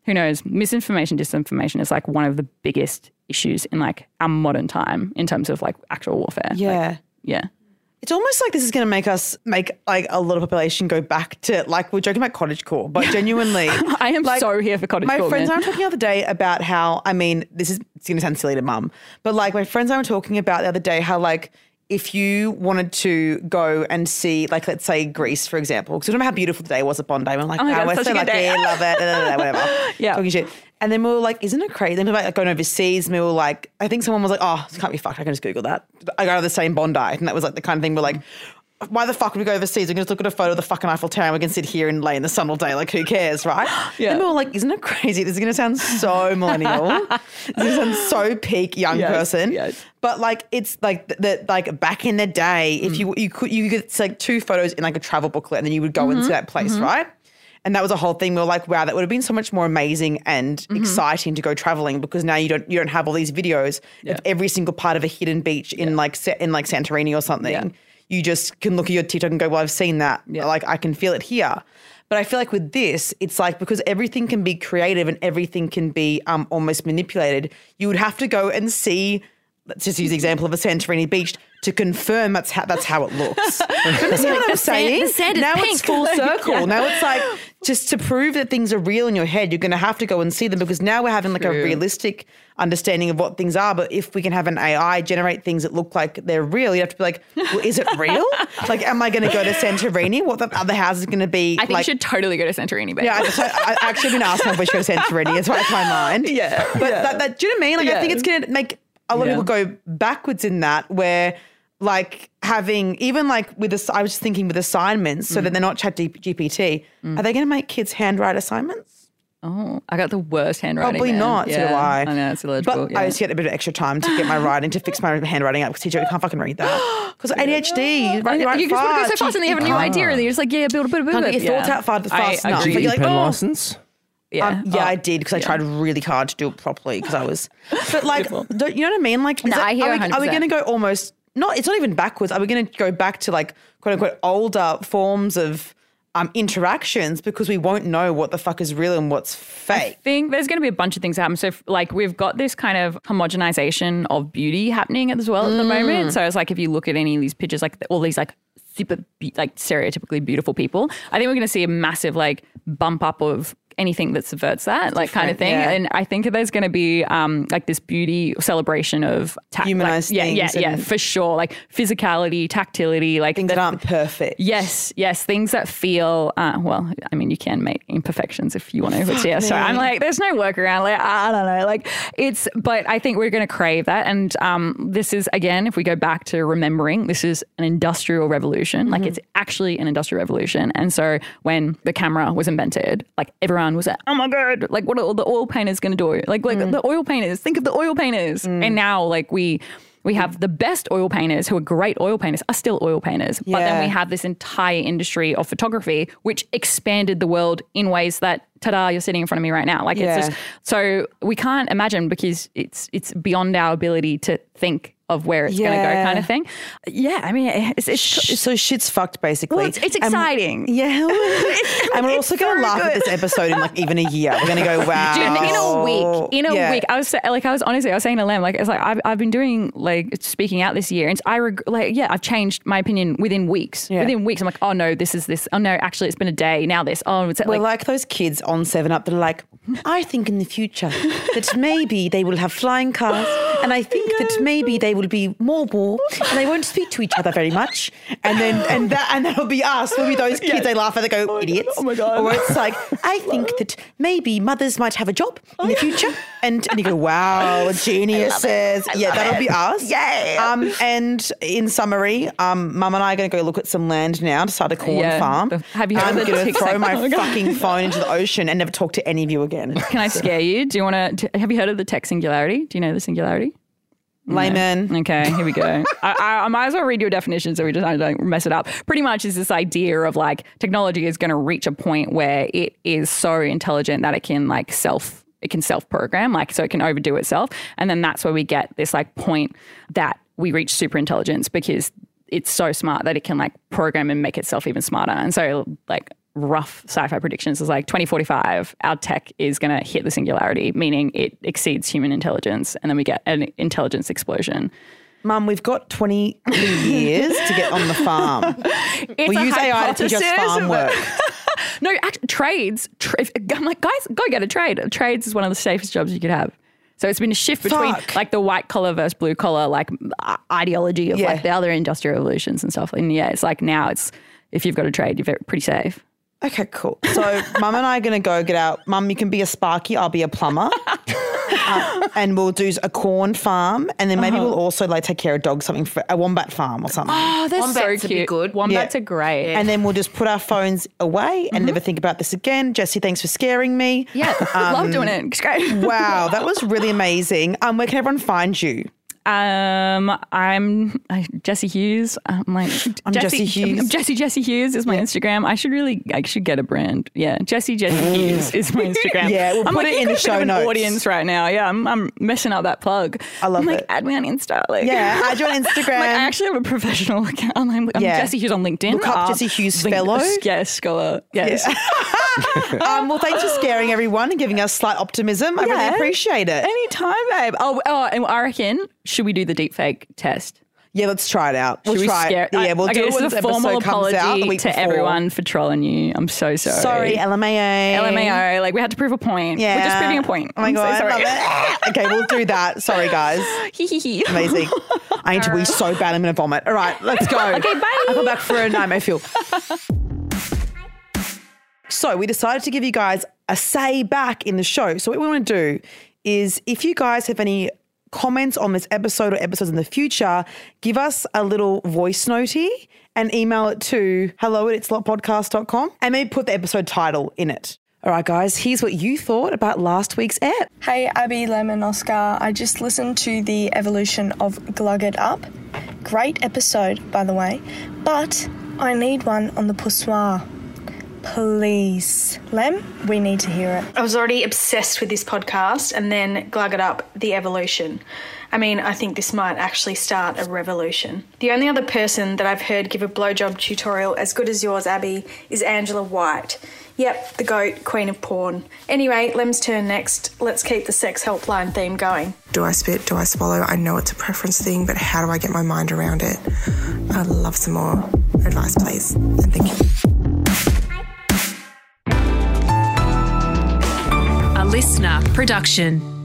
who knows misinformation disinformation is like one of the biggest issues in like our modern time in terms of like actual warfare Like, Yeah. yeah It's almost like this is going to make us make like a lot of population go back to like we're joking about cottage core, but genuinely, I am like, so here for cottage My core, My friends man. and I were talking the other day about how I mean this is it's going to sound silly to mum, but like my friends and I were talking about the other day how like if you wanted to go and see like let's say Greece for example, because remember how beautiful the day was at Bondi, I'm like, Oh God, we're so lucky, love it, whatever, Yeah. talking shit. And then we were like, isn't it crazy? Then we were like going overseas, and we were like, I think someone was like, oh, this can't be fucked. I can just Google that. I go to the same Bondi, and that was like the kind of thing we're like. Why the fuck would we go overseas? We can just look at a photo of the fucking Eiffel Tower and we can sit here and lay in the sun all day. Like, who cares, right? Yeah. And we were like, isn't it crazy? This is going to sound so millennial. this is going to sound so peak young Yes, person. yes. But like, it's like that. Like back in the day, Mm. if you you could you could it's like two photos in like a travel booklet, and then you would go Mm-hmm. into that place, right? And that was a whole thing. We were like, wow, that would have been so much more amazing and Mm-hmm. exciting to go traveling because now you don't you don't have all these videos of every single part of a hidden beach in like Sa- in like Santorini or something. Yeah. You just can look at your TikTok and go, well, I've seen that. Yeah. Like I can feel it here. But I feel like with this, it's like because everything can be creative and everything can be um, almost manipulated, you would have to go and see. Let's just use the example of a Santorini beach to confirm that's how that's how it looks. Understand what I'm saying? sand now it's full circle. yeah. Now it's like just to prove that things are real in your head, you're going to have to go and see them because now we're having like a realistic understanding of what things are. But if we can have an AI generate things that look like they're real, you have to be like, well, is it real? like, am I going to go to Santorini? What the other house is going to be? I think like, you should totally go to Santorini, babe. yeah, I, so I I actually been asking if we should go to Santorini. It's right in my mind. Yeah, But yeah. That, that, do you know what I mean? Like, I think it's going to make a lot Yeah. of people go backwards in that where like having even like with this, I was just thinking with assignments so that Mm. they're not chat G- GPT, are they going to make kids handwrite assignments? Oh, I got the worst handwriting. Probably man. not, so do I. I know, it's illegible. But yeah. I just get a bit of extra time to get my writing, to fix my handwriting up because teacher, I can't fucking read that. Because ADHD, you write, you write you just want to go so fast, fast and they have a new idea and they're just like, yeah, build a bit of Can't get your thoughts out fast, fast enough. Did But you you're get like, pen oh. license? Yeah. Um, yeah, Oh. I did because I tried really hard to do it properly because I was. But like, don't, you know what I mean? Like, is No, it- I hear are we, are we going to go almost? Not. It's not even backwards. Are we going to go back to like quote unquote older forms of um, interactions because we won't know what the fuck is real and what's fake? I think there's going to be a bunch of things happen. So, if, like, we've got this kind of homogenization of beauty happening as well at the moment. So, it's like if you look at any of these pictures, like all these like super like stereotypically beautiful people, I think we're going to see a massive like bump up of anything that subverts that, like kind of thing. yeah. And I think there's going to be um like this beauty celebration of ta- Humanized like, yeah, yeah, things yeah, and- for sure. Like physicality, tactility, like Things the- that aren't perfect. Yes, yes, things that feel. Uh, well, I mean, you can make imperfections if you want to. But yeah, so I'm like, there's no workaround. Like, I don't know. Like, it's. But I think we're going to crave that, and um, this is again, if we go back to remembering, this is an industrial revolution. Like, it's actually an industrial revolution. And so when the camera was invented, like everyone was like, oh my god, like what are the oil painters going to do? Like, like the oil painters. Think of the oil painters. Mm. And now, like we. We have the best oil painters who are great oil painters are still oil painters. But then we have this entire industry of photography which expanded the world in ways that ta-da you're sitting in front of me right now. Like Yeah. it's just so we can't imagine because it's it's beyond our ability to think of where it's going to go kind of thing. Yeah, I mean it's it's, Sh- So shit's fucked basically. well, it's, it's exciting. yeah. and we're also going to laugh at this episode in like even a year. We're going to go, wow. Dude, in a week, in a Yeah. week, I was like, I was honestly, I was saying to Lem, like, it's like I've, I've been doing like speaking out this year, and I reg- like, yeah, I've changed my opinion within weeks. Yeah. Within weeks, I'm like, oh no, this is this. Oh no, actually, it's been a day. Now this. Oh, it's We're like, like those kids on Seven Up that are like, I think in the future that maybe they will have flying cars, and I think that maybe they will be more war, and they won't speak to each other very much, and then and that and that'll be us. We'll be those kids they laugh at. They go idiots. Oh my God. Or it's like I think that maybe mothers might have a job in the future, and and you go, wow, geniuses. Yeah, that'll be us. Yeah. Um, and in summary, um, Mum and I are going to go look at some land now to start a corn Yeah. farm. Have you heard I'm TikTok- throw my Oh, fucking phone into the ocean and never talk to any of you again. can I scare you? Do you want to? Have you heard of the tech singularity? Do you know the singularity? Layman. Okay, here we go. I, I, I might as well read your definition so we just I don't mess it up. Pretty much is this idea of like technology is going to reach a point where it is so intelligent that it can like self it can self program like so it can overdo itself, and then that's where we get this like point that we reach super intelligence because it's so smart that it can like program and make itself even smarter. And so like rough sci-fi predictions is like 2045 our tech is going to hit the singularity meaning it exceeds human intelligence and then we get an intelligence explosion Mum, we've got 20 years to get on the farm. It's We'll use AI to teach us farm work. no act- trades tra- i'm like guys go get a trade trades is one of the safest jobs you could have so it's been a shift between Fuck. like the white collar versus blue collar like ideology of Yeah. like the other industrial revolutions and stuff and yeah it's like now it's if you've got a trade you're pretty safe Okay, cool. So Mum and I are going to go get out. Mum, you can be a sparky. I'll be a plumber. Uh, and we'll do a corn farm. And then maybe we'll also like take care of dogs, something for a wombat farm or something. oh they're Wombats so would be cute good. wombats Yeah. are great And then we'll just put our phones away and never think about this again. Jessie, thanks for scaring me. yeah I love doing it it's great Wow, that was really amazing. Um, where can everyone find you? Um, I'm uh, Jessie Hughes. I'm like I'm Jessie Hughes. Jessie Jessie Hughes is my Instagram. I should really, I should get a brand. Yeah, Jessie Jessie Hughes is my Instagram. Yeah, we'll I'm put like, it in the got a bit show an notes. Audience right now. Yeah, I'm, I'm messing up that plug. I love I'm like, it. add me on Insta. Like, Yeah, add you on Instagram. Like, I actually have a professional account. I'm, I'm Yeah. Jessie Hughes on LinkedIn. Look up Uh, Jessie Hughes link- Fellow. Yes, scholar. Yes. um, well, thanks for scaring everyone and giving us slight optimism. I really appreciate it. Anytime, babe. Oh, oh, and I reckon, should we do the deepfake test? Yeah, let's try it out. We'll Should we try scare? it. Yeah, we'll okay, do it this when is this a formal episode comes out the apology week to before. everyone for trolling you. I'm so sorry. Sorry, LMAO. LMAO. Like we had to prove a point. Yeah. We're just proving a point. Oh my I'm god, so I sorry. love it. okay, we'll do that. Sorry, guys. Hee hee hee. Amazing. I need to wee so bad. I'm going to vomit. All right, let's go. okay, bye. I'll come back for a night, I feel. So we decided to give you guys a say back in the show. So what we want to do is if you guys have any comments on this episode or episodes in the future, give us a little voice notey and email it to hello at itslotpodcast.com and maybe put the episode title in it. All right, guys, here's what you thought about last week's ep. Hey, Abbie, Lemon, Oscar. I just listened to the evolution of Glug It Up. Great episode, by the way. But I need one on the poussoir. Please. Lem, we need to hear it. I was already obsessed with this podcast and then glug it up the evolution. I mean, I think this might actually start a revolution. The only other person that I've heard give a blowjob tutorial as good as yours, Abbie, is Angela White. Yep, the goat, queen of porn. Anyway, Lem's turn next. Let's keep the sex helpline theme going. Do I spit? Do I swallow? I know it's a preference thing, but how do I get my mind around it? I'd love some more advice, please. And thank you. Listener production.